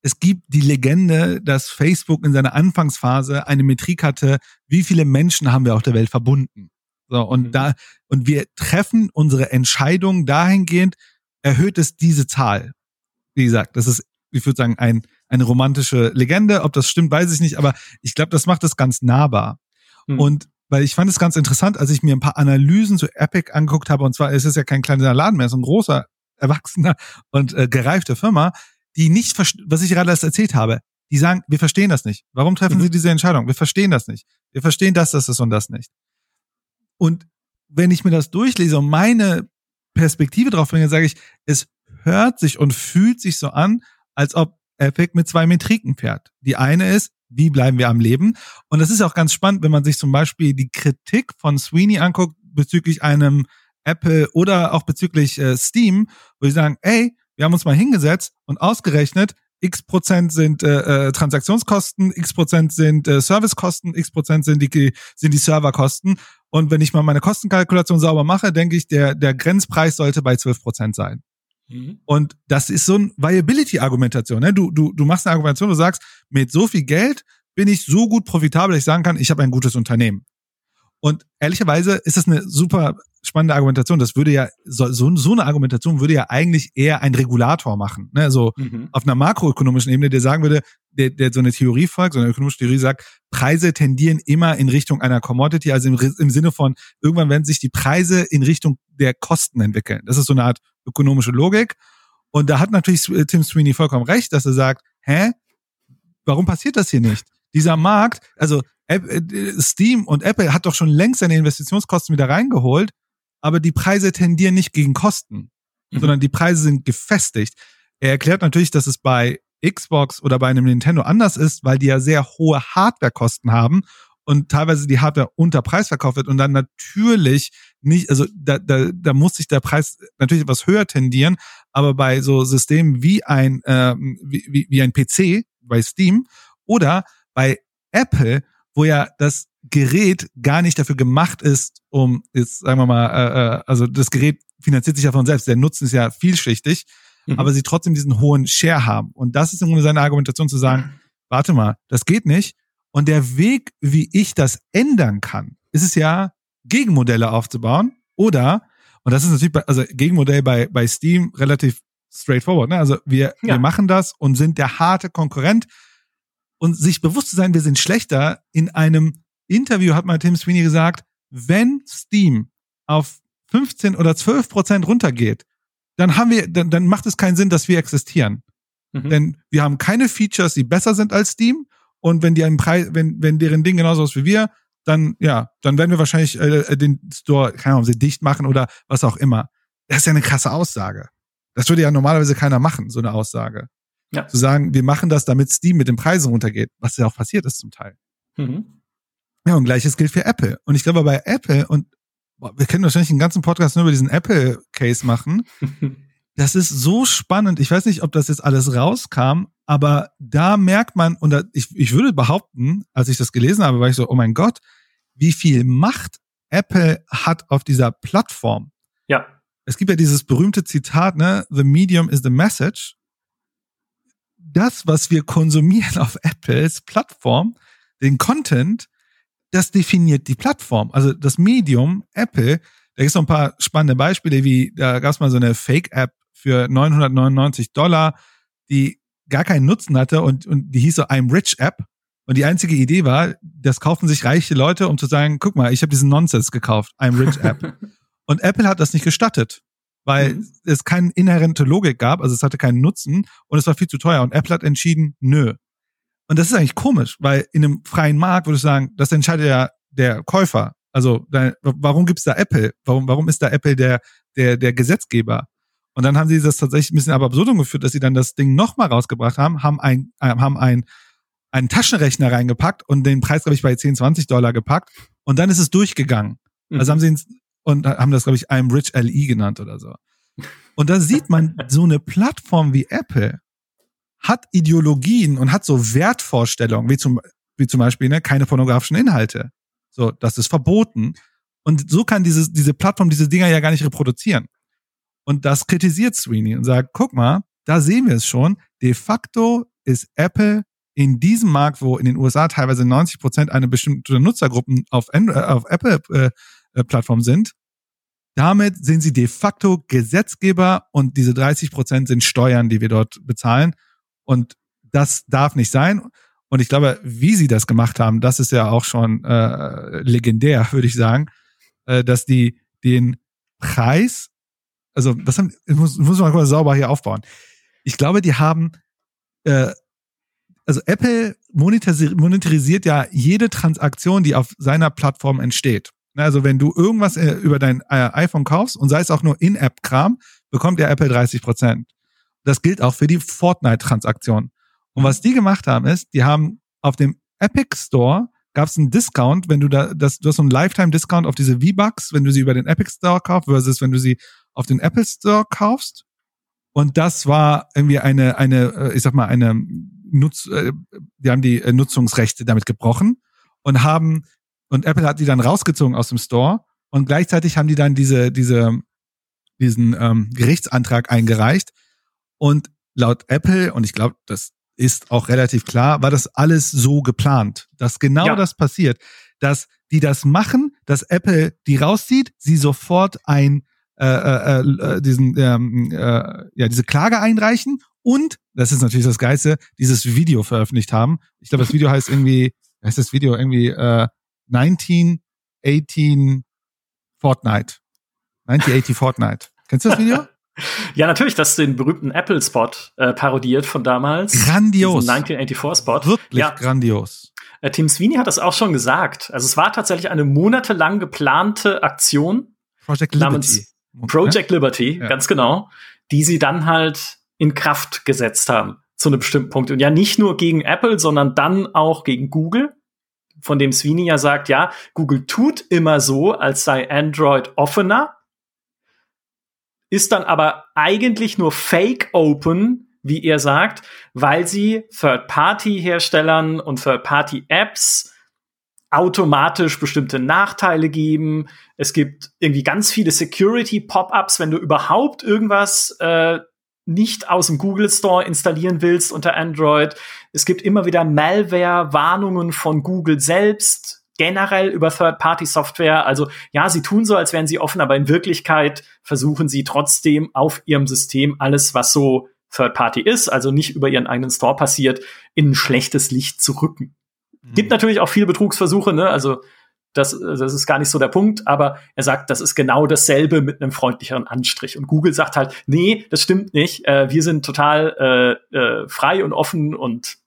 Es gibt die Legende, dass Facebook in seiner Anfangsphase eine Metrik hatte, wie viele Menschen haben wir auf der Welt verbunden. So, und mhm. da, und wir treffen unsere Entscheidung dahingehend, erhöht es diese Zahl. Wie gesagt, das ist, ich würde sagen, ein, eine romantische Legende. Ob das stimmt, weiß ich nicht, aber ich glaube, das macht es ganz nahbar. Mhm. Und weil ich fand es ganz interessant, als ich mir ein paar Analysen zu Epic angeguckt habe, und zwar ist es ja kein kleiner Laden mehr, es ist ein großer, erwachsener und äh, gereifter Firma, die nicht, was ich gerade erst erzählt habe, die sagen, wir verstehen das nicht. Warum treffen mhm. Sie diese Entscheidung? Wir verstehen das nicht. Wir verstehen das, das ist und das nicht. Und wenn ich mir das durchlese und meine Perspektive drauf bringe, sage ich, es hört sich und fühlt sich so an, als ob Epic mit zwei Metriken fährt. Die eine ist, wie bleiben wir am Leben? Und das ist auch ganz spannend, wenn man sich zum Beispiel die Kritik von Sweeney anguckt bezüglich einem Apple oder auch bezüglich äh, Steam, wo sie sagen, ey, wir haben uns mal hingesetzt und ausgerechnet, x Prozent sind äh, äh, Transaktionskosten, x Prozent sind äh, Servicekosten, x Prozent sind die, sind die Serverkosten. Und wenn ich mal meine Kostenkalkulation sauber mache, denke ich, der, der Grenzpreis sollte bei 12 Prozent sein. Mhm. Und das ist so ein Viability-Argumentation. Ne? Du, du, du machst eine Argumentation, du sagst, mit so viel Geld bin ich so gut profitabel, dass ich sagen kann, ich habe ein gutes Unternehmen. Und ehrlicherweise ist das eine super spannende Argumentation. Das würde ja, so, so, so eine Argumentation würde ja eigentlich eher ein Regulator machen. Ne? So mhm. auf einer makroökonomischen Ebene, der sagen würde, der, der so eine Theorie folgt, so eine ökonomische Theorie sagt, Preise tendieren immer in Richtung einer Commodity, also im, im Sinne von, irgendwann werden sich die Preise in Richtung der Kosten entwickeln. Das ist so eine Art ökonomische Logik. Und da hat natürlich Tim Sweeney vollkommen recht, dass er sagt, hä, warum passiert das hier nicht? Dieser Markt, also äh, Steam und Apple hat doch schon längst seine Investitionskosten wieder reingeholt, aber die Preise tendieren nicht gegen Kosten, mhm. sondern die Preise sind gefestigt. Er erklärt natürlich, dass es bei Xbox oder bei einem Nintendo anders ist, weil die ja sehr hohe Hardwarekosten haben und teilweise die Hardware unter Preis verkauft wird und dann natürlich nicht, also da, da, da muss sich der Preis natürlich etwas höher tendieren, aber bei so Systemen wie ein, äh, wie, wie ein PC, bei Steam oder bei Apple, wo ja das Gerät gar nicht dafür gemacht ist, um, jetzt sagen wir mal, äh, äh also das Gerät finanziert sich ja von selbst, der Nutzen ist ja vielschichtig, mhm. aber sie trotzdem diesen hohen Share haben. Und das ist im Grunde seine Argumentation zu sagen, warte mal, das geht nicht. Und der Weg, wie ich das ändern kann, ist es ja, Gegenmodelle aufzubauen oder, und das ist natürlich, bei, also Gegenmodell bei, bei Steam relativ straightforward, ne? Also wir, ja. wir machen das und sind der harte Konkurrent und sich bewusst zu sein, wir sind schlechter. In einem Interview hat mal Tim Sweeney gesagt, wenn Steam auf 15 oder 12 Prozent runtergeht, dann haben wir, dann, dann macht es keinen Sinn, dass wir existieren. Mhm. Denn wir haben keine Features, die besser sind als Steam. Und wenn die einen Preis, wenn, wenn deren Ding genauso ist wie wir, dann, ja, dann werden wir wahrscheinlich äh, den Store, keine Ahnung, sie dicht machen oder was auch immer. Das ist ja eine krasse Aussage. Das würde ja normalerweise keiner machen, so eine Aussage. Ja. Zu sagen, wir machen das, damit Steam mit den Preisen runtergeht, was ja auch passiert ist zum Teil. Mhm. Ja, und gleiches gilt für Apple. Und ich glaube, bei Apple, und wir können wahrscheinlich einen ganzen Podcast nur über diesen Apple-Case machen. das ist so spannend. Ich weiß nicht, ob das jetzt alles rauskam, aber da merkt man, und da, ich, ich würde behaupten, als ich das gelesen habe, war ich so, oh mein Gott, wie viel Macht Apple hat auf dieser Plattform. Ja. Es gibt ja dieses berühmte Zitat, ne? The medium is the message. Das, was wir konsumieren auf Apples Plattform, den Content, das definiert die Plattform. Also das Medium, Apple, da gibt es noch ein paar spannende Beispiele, wie da gab es mal so eine Fake-App für 999 Dollar, die gar keinen Nutzen hatte und, und die hieß so I'm Rich App. Und die einzige Idee war, das kaufen sich reiche Leute, um zu sagen, guck mal, ich habe diesen Nonsense gekauft, I'm Rich App. und Apple hat das nicht gestattet, weil mhm. es keine inhärente Logik gab, also es hatte keinen Nutzen und es war viel zu teuer. Und Apple hat entschieden, nö. Und das ist eigentlich komisch, weil in einem freien Markt würde ich sagen, das entscheidet ja der Käufer. Also da, warum gibt's da Apple? Warum, warum ist da Apple der, der, der Gesetzgeber? Und dann haben sie das tatsächlich ein bisschen aber absurdum geführt, dass sie dann das Ding nochmal rausgebracht haben, haben ein, äh, haben ein, einen Taschenrechner reingepackt und den Preis, glaube ich, bei 10, 20 Dollar gepackt. Und dann ist es durchgegangen. Mhm. Also haben sie ins, und haben das, glaube ich, I'm Rich LE genannt oder so. Und da sieht man so eine Plattform wie Apple, hat Ideologien und hat so Wertvorstellungen, wie zum, wie zum Beispiel ne, keine pornografischen Inhalte. So, das ist verboten. Und so kann dieses, diese Plattform diese Dinger ja gar nicht reproduzieren. Und das kritisiert Sweeney und sagt, guck mal, da sehen wir es schon. De facto ist Apple in diesem Markt, wo in den USA teilweise 90 Prozent einer bestimmten Nutzergruppen auf, äh, auf Apple-Plattform äh, sind, damit sind sie de facto Gesetzgeber und diese 30 Prozent sind Steuern, die wir dort bezahlen. Und das darf nicht sein. Und ich glaube, wie sie das gemacht haben, das ist ja auch schon äh, legendär, würde ich sagen, äh, dass die den Preis, also das haben, ich muss, muss man mal sauber hier aufbauen. Ich glaube, die haben, äh, also Apple monetarisiert, monetarisiert ja jede Transaktion, die auf seiner Plattform entsteht. Also wenn du irgendwas äh, über dein äh, iPhone kaufst und sei es auch nur In-App-Kram, bekommt der Apple 30 Prozent. Das gilt auch für die Fortnite-Transaktion. Und was die gemacht haben, ist, die haben auf dem Epic Store gab es einen Discount, wenn du da, das, du hast so einen Lifetime-Discount auf diese V-Bucks, wenn du sie über den Epic Store kaufst, versus wenn du sie auf den Apple Store kaufst. Und das war irgendwie eine, eine, äh, ich sag mal, eine Nutz, äh, die haben die äh, Nutzungsrechte damit gebrochen und haben, und Apple hat die dann rausgezogen aus dem Store und gleichzeitig haben die dann diese, diese, diesen ähm, Gerichtsantrag eingereicht, und laut Apple, und ich glaube, das ist auch relativ klar, war das alles so geplant, dass genau ja. das passiert, dass die das machen, dass Apple die rauszieht, sie sofort ein äh, äh, äh, diesen ähm, äh, ja diese Klage einreichen und das ist natürlich das Geilste, dieses Video veröffentlicht haben. Ich glaube, das Video heißt irgendwie, heißt das Video irgendwie äh, 1918 Fortnite. 1980 Fortnite. Kennst du das Video? Ja, natürlich, das den berühmten Apple-Spot äh, parodiert von damals. Grandios. 1984-Spot. Wirklich ja. grandios. Äh, Tim Sweeney hat das auch schon gesagt. Also es war tatsächlich eine monatelang geplante Aktion Project Liberty. Project Liberty, ja. ganz genau, die sie dann halt in Kraft gesetzt haben zu einem bestimmten Punkt. Und ja, nicht nur gegen Apple, sondern dann auch gegen Google, von dem Sweeney ja sagt, ja, Google tut immer so, als sei Android offener ist dann aber eigentlich nur Fake Open, wie er sagt, weil sie Third-Party-Herstellern und Third-Party-Apps automatisch bestimmte Nachteile geben. Es gibt irgendwie ganz viele Security-Pop-ups, wenn du überhaupt irgendwas äh, nicht aus dem Google Store installieren willst unter Android. Es gibt immer wieder Malware-Warnungen von Google selbst generell über Third-Party-Software. Also ja, sie tun so, als wären sie offen, aber in Wirklichkeit versuchen sie trotzdem auf ihrem System alles, was so Third-Party ist, also nicht über ihren eigenen Store passiert, in ein schlechtes Licht zu rücken. Mhm. Gibt natürlich auch viele Betrugsversuche, ne? Also das, das ist gar nicht so der Punkt, aber er sagt, das ist genau dasselbe mit einem freundlicheren Anstrich. Und Google sagt halt, nee, das stimmt nicht. Äh, wir sind total äh, äh, frei und offen und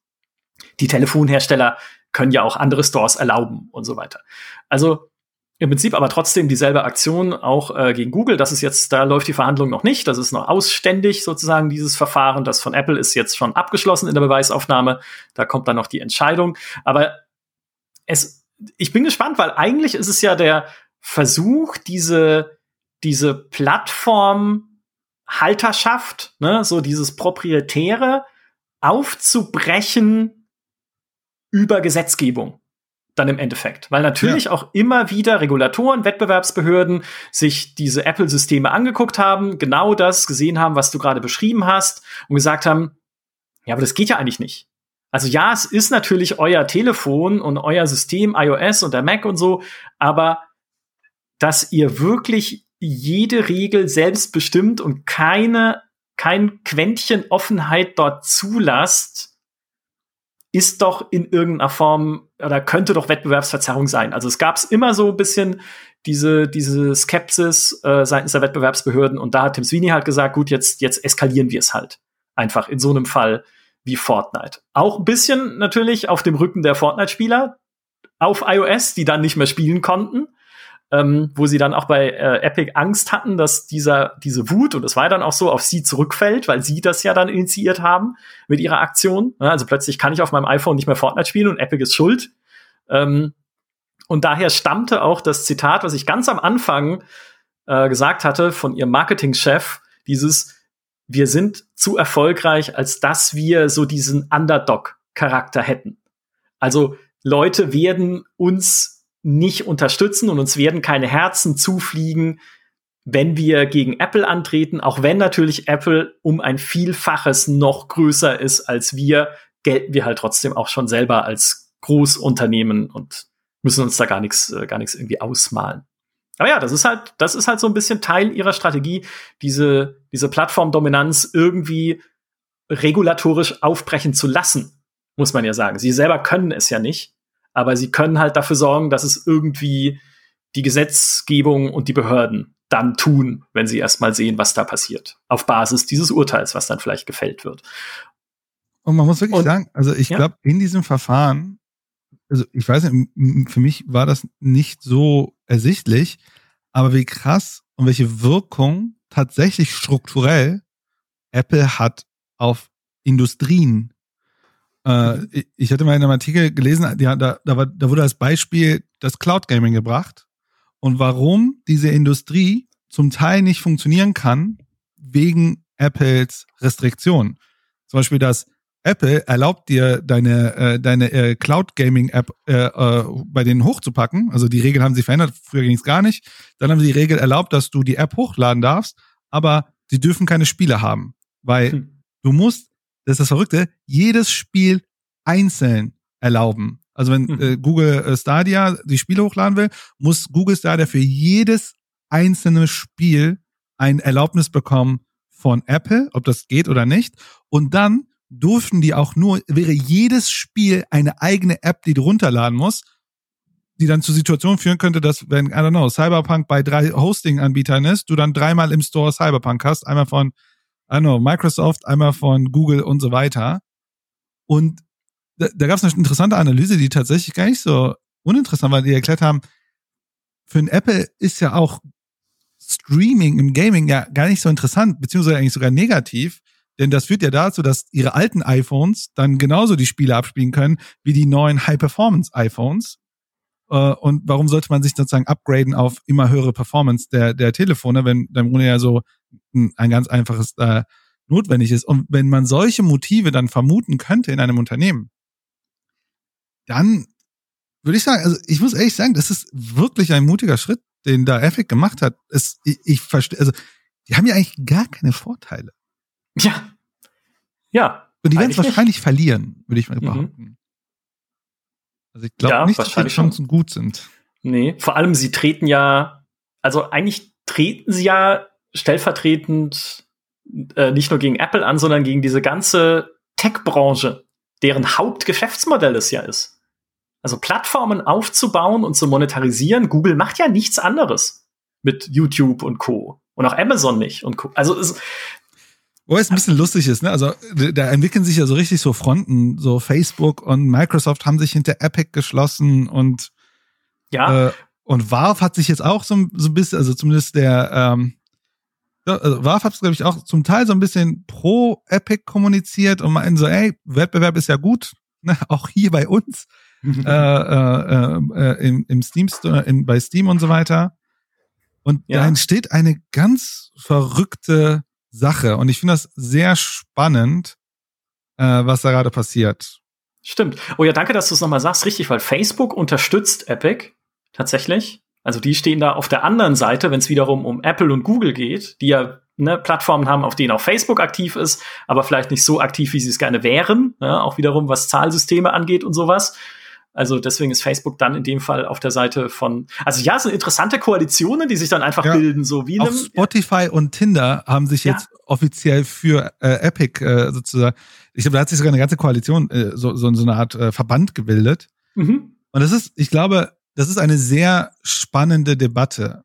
die Telefonhersteller können ja auch andere Stores erlauben und so weiter. Also im Prinzip aber trotzdem dieselbe Aktion auch äh, gegen Google. Das ist jetzt, da läuft die Verhandlung noch nicht. Das ist noch ausständig sozusagen dieses Verfahren. Das von Apple ist jetzt schon abgeschlossen in der Beweisaufnahme. Da kommt dann noch die Entscheidung. Aber es, ich bin gespannt, weil eigentlich ist es ja der Versuch, diese, diese Plattformhalterschaft, ne, so dieses Proprietäre aufzubrechen über Gesetzgebung dann im Endeffekt. Weil natürlich ja. auch immer wieder Regulatoren, Wettbewerbsbehörden sich diese Apple-Systeme angeguckt haben, genau das gesehen haben, was du gerade beschrieben hast und gesagt haben, ja, aber das geht ja eigentlich nicht. Also ja, es ist natürlich euer Telefon und euer System, iOS und der Mac und so, aber dass ihr wirklich jede Regel selbst bestimmt und keine, kein Quäntchen Offenheit dort zulasst, ist doch in irgendeiner Form oder könnte doch Wettbewerbsverzerrung sein. Also es gab es immer so ein bisschen diese, diese Skepsis äh, seitens der Wettbewerbsbehörden und da hat Tim Sweeney halt gesagt, gut, jetzt, jetzt eskalieren wir es halt. Einfach in so einem Fall wie Fortnite. Auch ein bisschen natürlich auf dem Rücken der Fortnite-Spieler auf iOS, die dann nicht mehr spielen konnten ähm, wo sie dann auch bei äh, Epic Angst hatten, dass dieser, diese Wut, und das war dann auch so, auf sie zurückfällt, weil sie das ja dann initiiert haben mit ihrer Aktion. Ja, also plötzlich kann ich auf meinem iPhone nicht mehr Fortnite spielen und Epic ist schuld. Ähm, und daher stammte auch das Zitat, was ich ganz am Anfang äh, gesagt hatte von ihrem Marketingchef, dieses wir sind zu erfolgreich, als dass wir so diesen Underdog-Charakter hätten. Also Leute werden uns nicht unterstützen und uns werden keine Herzen zufliegen, wenn wir gegen Apple antreten, auch wenn natürlich Apple um ein Vielfaches noch größer ist als wir, gelten wir halt trotzdem auch schon selber als Großunternehmen und müssen uns da gar nichts, äh, gar nichts irgendwie ausmalen. Aber ja, das ist halt, das ist halt so ein bisschen Teil ihrer Strategie, diese, diese Plattformdominanz irgendwie regulatorisch aufbrechen zu lassen, muss man ja sagen. Sie selber können es ja nicht aber sie können halt dafür sorgen, dass es irgendwie die Gesetzgebung und die Behörden dann tun, wenn sie erstmal sehen, was da passiert. Auf Basis dieses Urteils, was dann vielleicht gefällt wird. Und man muss wirklich und, sagen, also ich ja? glaube, in diesem Verfahren, also ich weiß nicht, für mich war das nicht so ersichtlich, aber wie krass und welche Wirkung tatsächlich strukturell Apple hat auf Industrien äh, ich hatte mal in einem Artikel gelesen, ja, da, da, war, da wurde als Beispiel das Cloud Gaming gebracht und warum diese Industrie zum Teil nicht funktionieren kann wegen Apples Restriktionen. Zum Beispiel, dass Apple erlaubt dir deine äh, deine äh, Cloud Gaming App äh, äh, bei denen hochzupacken. Also die Regeln haben sie verändert. Früher ging es gar nicht. Dann haben sie die Regel erlaubt, dass du die App hochladen darfst, aber sie dürfen keine Spiele haben, weil hm. du musst das ist das Verrückte, jedes Spiel einzeln erlauben. Also wenn mhm. äh, Google äh, Stadia die Spiele hochladen will, muss Google Stadia für jedes einzelne Spiel ein Erlaubnis bekommen von Apple, ob das geht oder nicht. Und dann durften die auch nur, wäre jedes Spiel eine eigene App, die du runterladen musst, die dann zur Situation führen könnte, dass wenn, I don't know, Cyberpunk bei drei Hosting-Anbietern ist, du dann dreimal im Store Cyberpunk hast, einmal von know, Microsoft, einmal von Google und so weiter. Und da, da gab es eine interessante Analyse, die tatsächlich gar nicht so uninteressant war, die erklärt haben, für ein Apple ist ja auch Streaming im Gaming ja gar nicht so interessant, beziehungsweise eigentlich sogar negativ, denn das führt ja dazu, dass ihre alten iPhones dann genauso die Spiele abspielen können wie die neuen High-Performance-iPhones. Äh, und warum sollte man sich sozusagen upgraden auf immer höhere Performance der, der Telefone, wenn dann Grunde ja so ein ganz einfaches äh, notwendig ist. Und wenn man solche Motive dann vermuten könnte in einem Unternehmen, dann würde ich sagen, also ich muss ehrlich sagen, das ist wirklich ein mutiger Schritt, den da Epic gemacht hat. Es, ich, ich verstehe, also die haben ja eigentlich gar keine Vorteile. Ja. Ja. Und die werden es wahrscheinlich nicht. verlieren, würde ich mal mhm. behaupten. Mhm. Also ich glaube ja, nicht, dass die Chancen gut sind. Nee, vor allem sie treten ja, also eigentlich treten sie ja stellvertretend äh, nicht nur gegen Apple an, sondern gegen diese ganze Tech-Branche, deren Hauptgeschäftsmodell es ja ist. Also Plattformen aufzubauen und zu monetarisieren. Google macht ja nichts anderes mit YouTube und Co. Und auch Amazon nicht und Co. Also es, Wo es ein bisschen lustig ist, ne? Also da entwickeln sich ja so richtig so Fronten. So Facebook und Microsoft haben sich hinter Epic geschlossen und ja. Äh, und Valve hat sich jetzt auch so, so ein bisschen, also zumindest der ähm, also Valve hat es, glaube ich, auch zum Teil so ein bisschen pro Epic kommuniziert und meinen so, ey, Wettbewerb ist ja gut, ne? auch hier bei uns, äh, äh, äh, im, im Steam Store, in, bei Steam und so weiter. Und ja. da entsteht eine ganz verrückte Sache. Und ich finde das sehr spannend, äh, was da gerade passiert. Stimmt. Oh ja, danke, dass du es nochmal sagst. Richtig, weil Facebook unterstützt Epic tatsächlich. Also die stehen da auf der anderen Seite, wenn es wiederum um Apple und Google geht, die ja ne, Plattformen haben, auf denen auch Facebook aktiv ist, aber vielleicht nicht so aktiv, wie sie es gerne wären. Ne? Auch wiederum, was Zahlsysteme angeht und sowas. Also deswegen ist Facebook dann in dem Fall auf der Seite von. Also ja, es sind interessante Koalitionen, die sich dann einfach ja, bilden, so wie auch Spotify und Tinder haben sich ja. jetzt offiziell für äh, Epic äh, sozusagen. Ich glaube, da hat sich sogar eine ganze Koalition, äh, so, so, so eine Art äh, Verband gebildet. Mhm. Und das ist, ich glaube, das ist eine sehr spannende Debatte.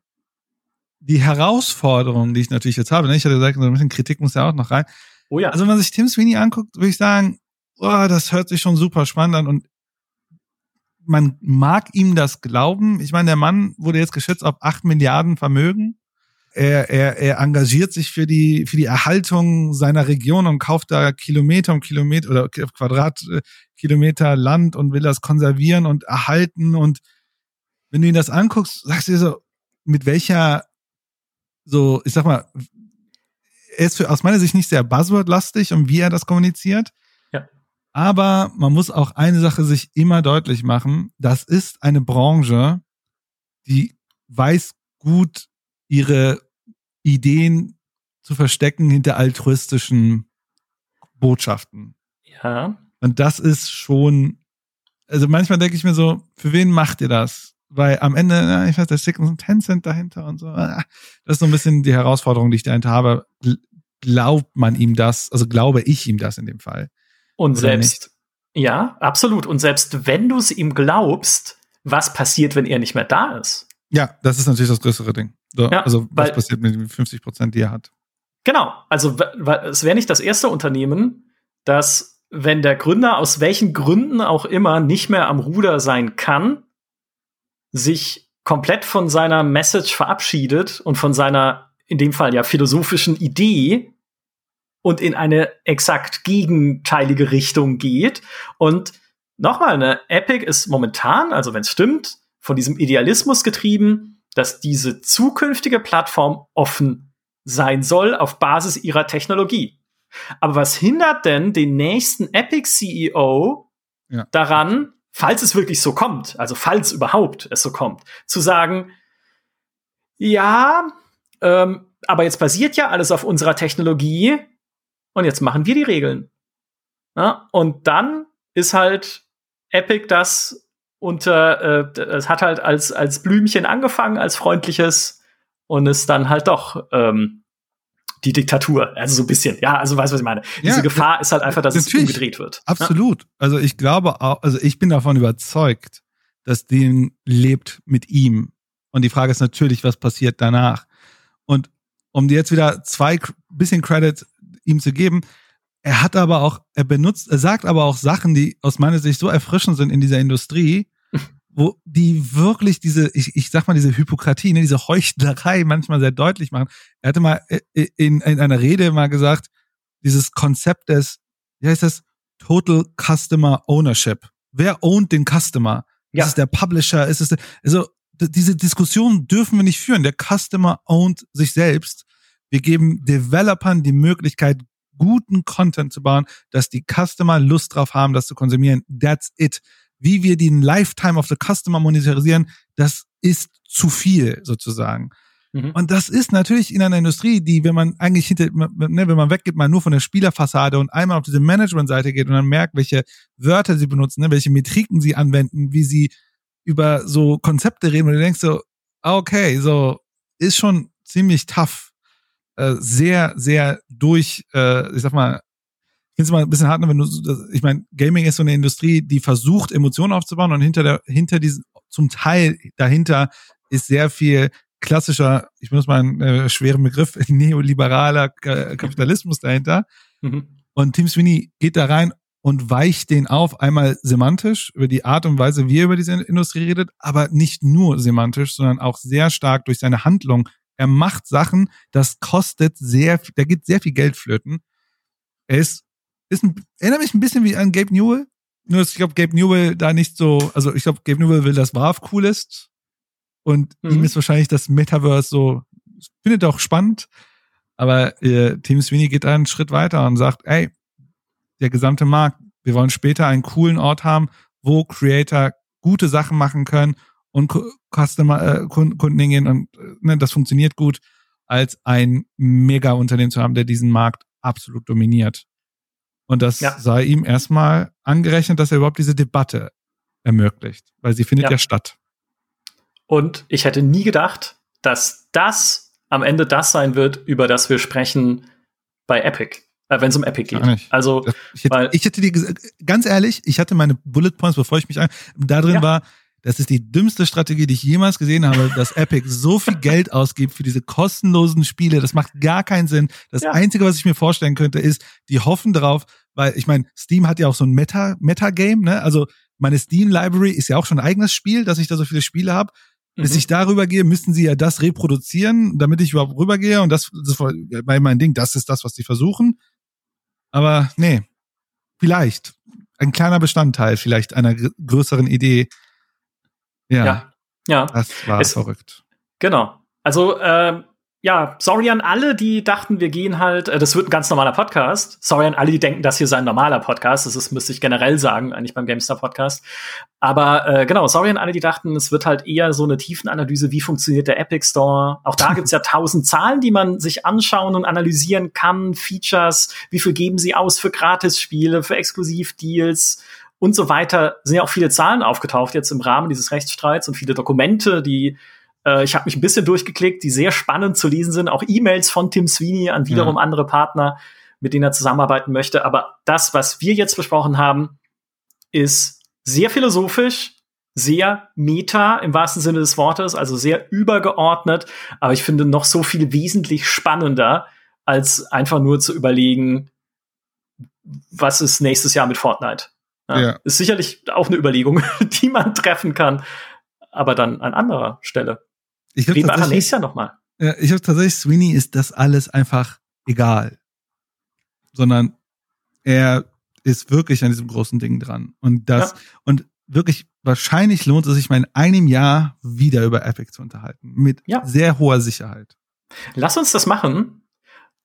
Die Herausforderung, die ich natürlich jetzt habe, ne, ich hatte gesagt, so ein bisschen Kritik muss ja auch noch rein. Oh ja. Also wenn man sich Tim Sweeney anguckt, würde ich sagen, oh, das hört sich schon super spannend an und man mag ihm das glauben. Ich meine, der Mann wurde jetzt geschätzt auf acht Milliarden Vermögen. Er, er, er engagiert sich für die, für die Erhaltung seiner Region und kauft da Kilometer um Kilometer oder Quadratkilometer Land und will das konservieren und erhalten und wenn du ihn das anguckst, sagst du dir so, mit welcher, so, ich sag mal, er ist für, aus meiner Sicht nicht sehr buzzword-lastig und wie er das kommuniziert. Ja. Aber man muss auch eine Sache sich immer deutlich machen. Das ist eine Branche, die weiß gut, ihre Ideen zu verstecken hinter altruistischen Botschaften. Ja. Und das ist schon, also manchmal denke ich mir so, für wen macht ihr das? Weil am Ende, ja, ich weiß, da steckt so ein Tencent dahinter und so. Das ist so ein bisschen die Herausforderung, die ich dahinter habe. Glaubt man ihm das? Also glaube ich ihm das in dem Fall? Und selbst, nicht? ja, absolut. Und selbst wenn du es ihm glaubst, was passiert, wenn er nicht mehr da ist? Ja, das ist natürlich das größere Ding. So, ja, also was weil, passiert mit den 50 Prozent, die er hat? Genau. Also es wäre nicht das erste Unternehmen, das, wenn der Gründer aus welchen Gründen auch immer nicht mehr am Ruder sein kann, sich komplett von seiner Message verabschiedet und von seiner, in dem Fall ja, philosophischen Idee und in eine exakt gegenteilige Richtung geht. Und nochmal, eine Epic ist momentan, also wenn es stimmt, von diesem Idealismus getrieben, dass diese zukünftige Plattform offen sein soll auf Basis ihrer Technologie. Aber was hindert denn den nächsten Epic CEO ja. daran, falls es wirklich so kommt, also falls überhaupt es so kommt, zu sagen, ja, ähm, aber jetzt basiert ja alles auf unserer Technologie und jetzt machen wir die Regeln. Ja, und dann ist halt Epic das unter, äh, es hat halt als, als Blümchen angefangen, als freundliches und ist dann halt doch ähm, die Diktatur. Also so ein bisschen. Ja, also weißt du, was ich meine. Ja, Diese Gefahr ist halt einfach, dass es umgedreht wird. Absolut. Ja? Also ich glaube auch, also ich bin davon überzeugt, dass Ding lebt mit ihm. Und die Frage ist natürlich, was passiert danach? Und um dir jetzt wieder zwei bisschen Credit ihm zu geben, er hat aber auch, er benutzt, er sagt aber auch Sachen, die aus meiner Sicht so erfrischend sind in dieser Industrie, wo die wirklich diese, ich, ich sag mal, diese Hypokratie, ne, diese Heuchlerei manchmal sehr deutlich machen. Er hatte mal äh, äh, in, in einer Rede mal gesagt, dieses Konzept des, wie heißt das? Total Customer Ownership. Wer ownt den Customer? Ja. Ist es der Publisher? Ist es der, also diese Diskussion dürfen wir nicht führen. Der Customer ownt sich selbst. Wir geben Developern die Möglichkeit, guten Content zu bauen, dass die Customer Lust drauf haben, das zu konsumieren. That's it wie wir den Lifetime of the Customer monetarisieren, das ist zu viel sozusagen. Mhm. Und das ist natürlich in einer Industrie, die, wenn man eigentlich hinter, ne, wenn man weggeht, mal nur von der Spielerfassade und einmal auf diese Management-Seite geht und dann merkt, welche Wörter sie benutzen, ne, welche Metriken sie anwenden, wie sie über so Konzepte reden und du denkst so, ah, okay, so ist schon ziemlich tough, äh, sehr, sehr durch, äh, ich sag mal, finde es mal ein bisschen hart, wenn du, ich meine, Gaming ist so eine Industrie, die versucht, Emotionen aufzubauen und hinter der, hinter diesen, zum Teil dahinter ist sehr viel klassischer, ich benutze mal einen äh, schweren Begriff, neoliberaler Kapitalismus dahinter. Mhm. Und Tim Sweeney geht da rein und weicht den auf, einmal semantisch über die Art und Weise, wie er über diese Industrie redet, aber nicht nur semantisch, sondern auch sehr stark durch seine Handlung. Er macht Sachen, das kostet sehr, da geht sehr viel Geld flöten. Er ist, ist ein, erinnert mich ein bisschen wie an Gabe Newell. Nur, ich glaube, Gabe Newell da nicht so, also ich glaube, Gabe Newell will, dass Valve cool ist. Und mhm. ihm ist wahrscheinlich das Metaverse so, findet auch spannend. Aber äh, Tim Sweeney geht einen Schritt weiter und sagt, ey, der gesamte Markt. Wir wollen später einen coolen Ort haben, wo Creator gute Sachen machen können und Customer, äh, Kunden hingehen und äh, ne, das funktioniert gut, als ein Mega-Unternehmen zu haben, der diesen Markt absolut dominiert. Und das ja. sei ihm erstmal angerechnet, dass er überhaupt diese Debatte ermöglicht, weil sie findet ja, ja statt. Und ich hätte nie gedacht, dass das am Ende das sein wird, über das wir sprechen bei Epic äh, wenn es um Epic geht. Also, ich hätte, ich hätte die, ganz ehrlich, ich hatte meine Bullet Points, bevor ich mich ein, da drin ja. war, das ist die dümmste Strategie, die ich jemals gesehen habe, dass Epic so viel Geld ausgibt für diese kostenlosen Spiele. Das macht gar keinen Sinn. Das ja. Einzige, was ich mir vorstellen könnte, ist, die hoffen darauf, weil ich meine, Steam hat ja auch so ein Meta, Meta-Game, ne? Also meine Steam-Library ist ja auch schon ein eigenes Spiel, dass ich da so viele Spiele habe. Bis mhm. ich darüber gehe, müssten sie ja das reproduzieren, damit ich überhaupt rübergehe. Und das, das war mein Ding, das ist das, was sie versuchen. Aber nee, vielleicht ein kleiner Bestandteil vielleicht einer größeren Idee. Ja, ja, ja. das war es, verrückt. Genau. Also äh, ja, sorry an alle, die dachten, wir gehen halt, äh, das wird ein ganz normaler Podcast. Sorry an alle, die denken, das hier sei ein normaler Podcast. Das ist, müsste ich generell sagen, eigentlich beim GameStar Podcast. Aber äh, genau, sorry an alle, die dachten, es wird halt eher so eine Tiefenanalyse, wie funktioniert der Epic Store. Auch da gibt's ja tausend Zahlen, die man sich anschauen und analysieren kann. Features, wie viel geben sie aus für Gratisspiele, für Exklusivdeals und so weiter. Sind ja auch viele Zahlen aufgetaucht jetzt im Rahmen dieses Rechtsstreits und viele Dokumente, die äh, ich habe mich ein bisschen durchgeklickt, die sehr spannend zu lesen sind. Auch E-Mails von Tim Sweeney an wiederum ja. andere Partner, mit denen er zusammenarbeiten möchte. Aber das, was wir jetzt besprochen haben, ist sehr philosophisch, sehr meta im wahrsten Sinne des Wortes, also sehr übergeordnet. Aber ich finde noch so viel wesentlich spannender, als einfach nur zu überlegen, was ist nächstes Jahr mit Fortnite. Ja, ja. Ist sicherlich auch eine Überlegung, die man treffen kann, aber dann an anderer Stelle. Ich glaube tatsächlich, nächstes Jahr nochmal. Ja, ich habe tatsächlich, Sweeney ist das alles einfach egal. Sondern er ist wirklich an diesem großen Ding dran. Und das, ja. und wirklich, wahrscheinlich lohnt es sich mal in einem Jahr wieder über Epic zu unterhalten. Mit ja. sehr hoher Sicherheit. Lass uns das machen.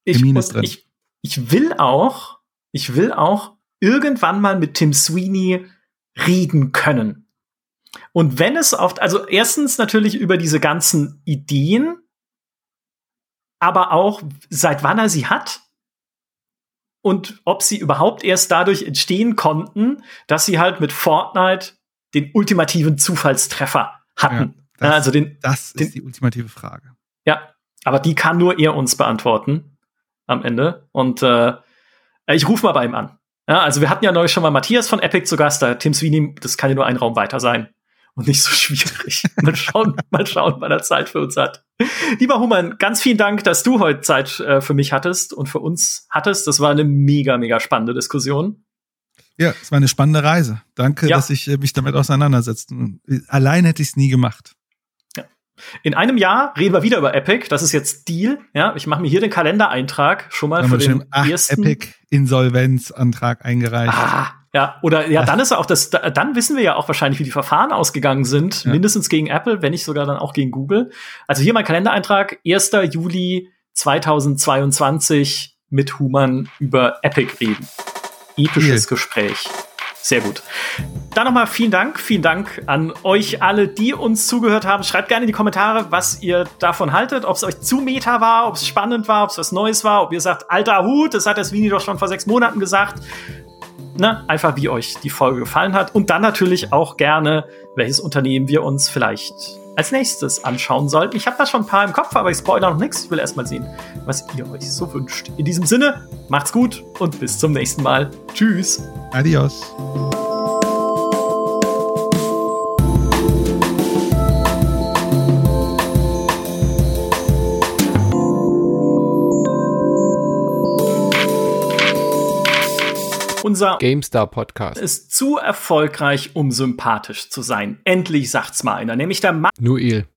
Ich, ich, ich will auch, ich will auch irgendwann mal mit Tim Sweeney reden können. Und wenn es oft, also erstens natürlich über diese ganzen Ideen, aber auch seit wann er sie hat und ob sie überhaupt erst dadurch entstehen konnten, dass sie halt mit Fortnite den ultimativen Zufallstreffer hatten. Ja, das, also den, das ist den, die ultimative Frage. Ja, aber die kann nur er uns beantworten am Ende. Und äh, ich rufe mal bei ihm an. Ja, also wir hatten ja neulich schon mal Matthias von Epic zu Gast, da Tim Sweeney, das kann ja nur ein Raum weiter sein und nicht so schwierig. mal schauen, mal schauen, wann er Zeit für uns hat. Lieber Human, ganz vielen Dank, dass du heute Zeit äh, für mich hattest und für uns hattest. Das war eine mega, mega spannende Diskussion. Ja, es war eine spannende Reise. Danke, ja. dass ich äh, mich damit auseinandersetze. Allein hätte ich es nie gemacht. Ja. In einem Jahr reden wir wieder über Epic. Das ist jetzt Deal. Ja, ich mache mir hier den Kalendereintrag schon mal für den ach, ersten Epic Insolvenzantrag eingereicht. Ah, ja, oder ja, dann ist auch das, dann wissen wir ja auch wahrscheinlich, wie die Verfahren ausgegangen sind, ja. mindestens gegen Apple, wenn nicht sogar dann auch gegen Google. Also hier mein Kalendereintrag, 1. Juli 2022 mit Human über Epic reden. Episches Viel. Gespräch. Sehr gut. Dann nochmal vielen Dank. Vielen Dank an euch alle, die uns zugehört haben. Schreibt gerne in die Kommentare, was ihr davon haltet. Ob es euch zu meta war, ob es spannend war, ob es was Neues war, ob ihr sagt, alter Hut, das hat das Vini doch schon vor sechs Monaten gesagt ne, einfach wie euch die Folge gefallen hat. Und dann natürlich auch gerne, welches Unternehmen wir uns vielleicht als nächstes anschauen sollten. Ich habe da schon ein paar im Kopf, aber ich spoilere noch nichts. Ich will erstmal sehen, was ihr euch so wünscht. In diesem Sinne, macht's gut und bis zum nächsten Mal. Tschüss. Adios. Unser GameStar Podcast ist zu erfolgreich, um sympathisch zu sein. Endlich sagt's mal einer, nämlich der Max. Nuil.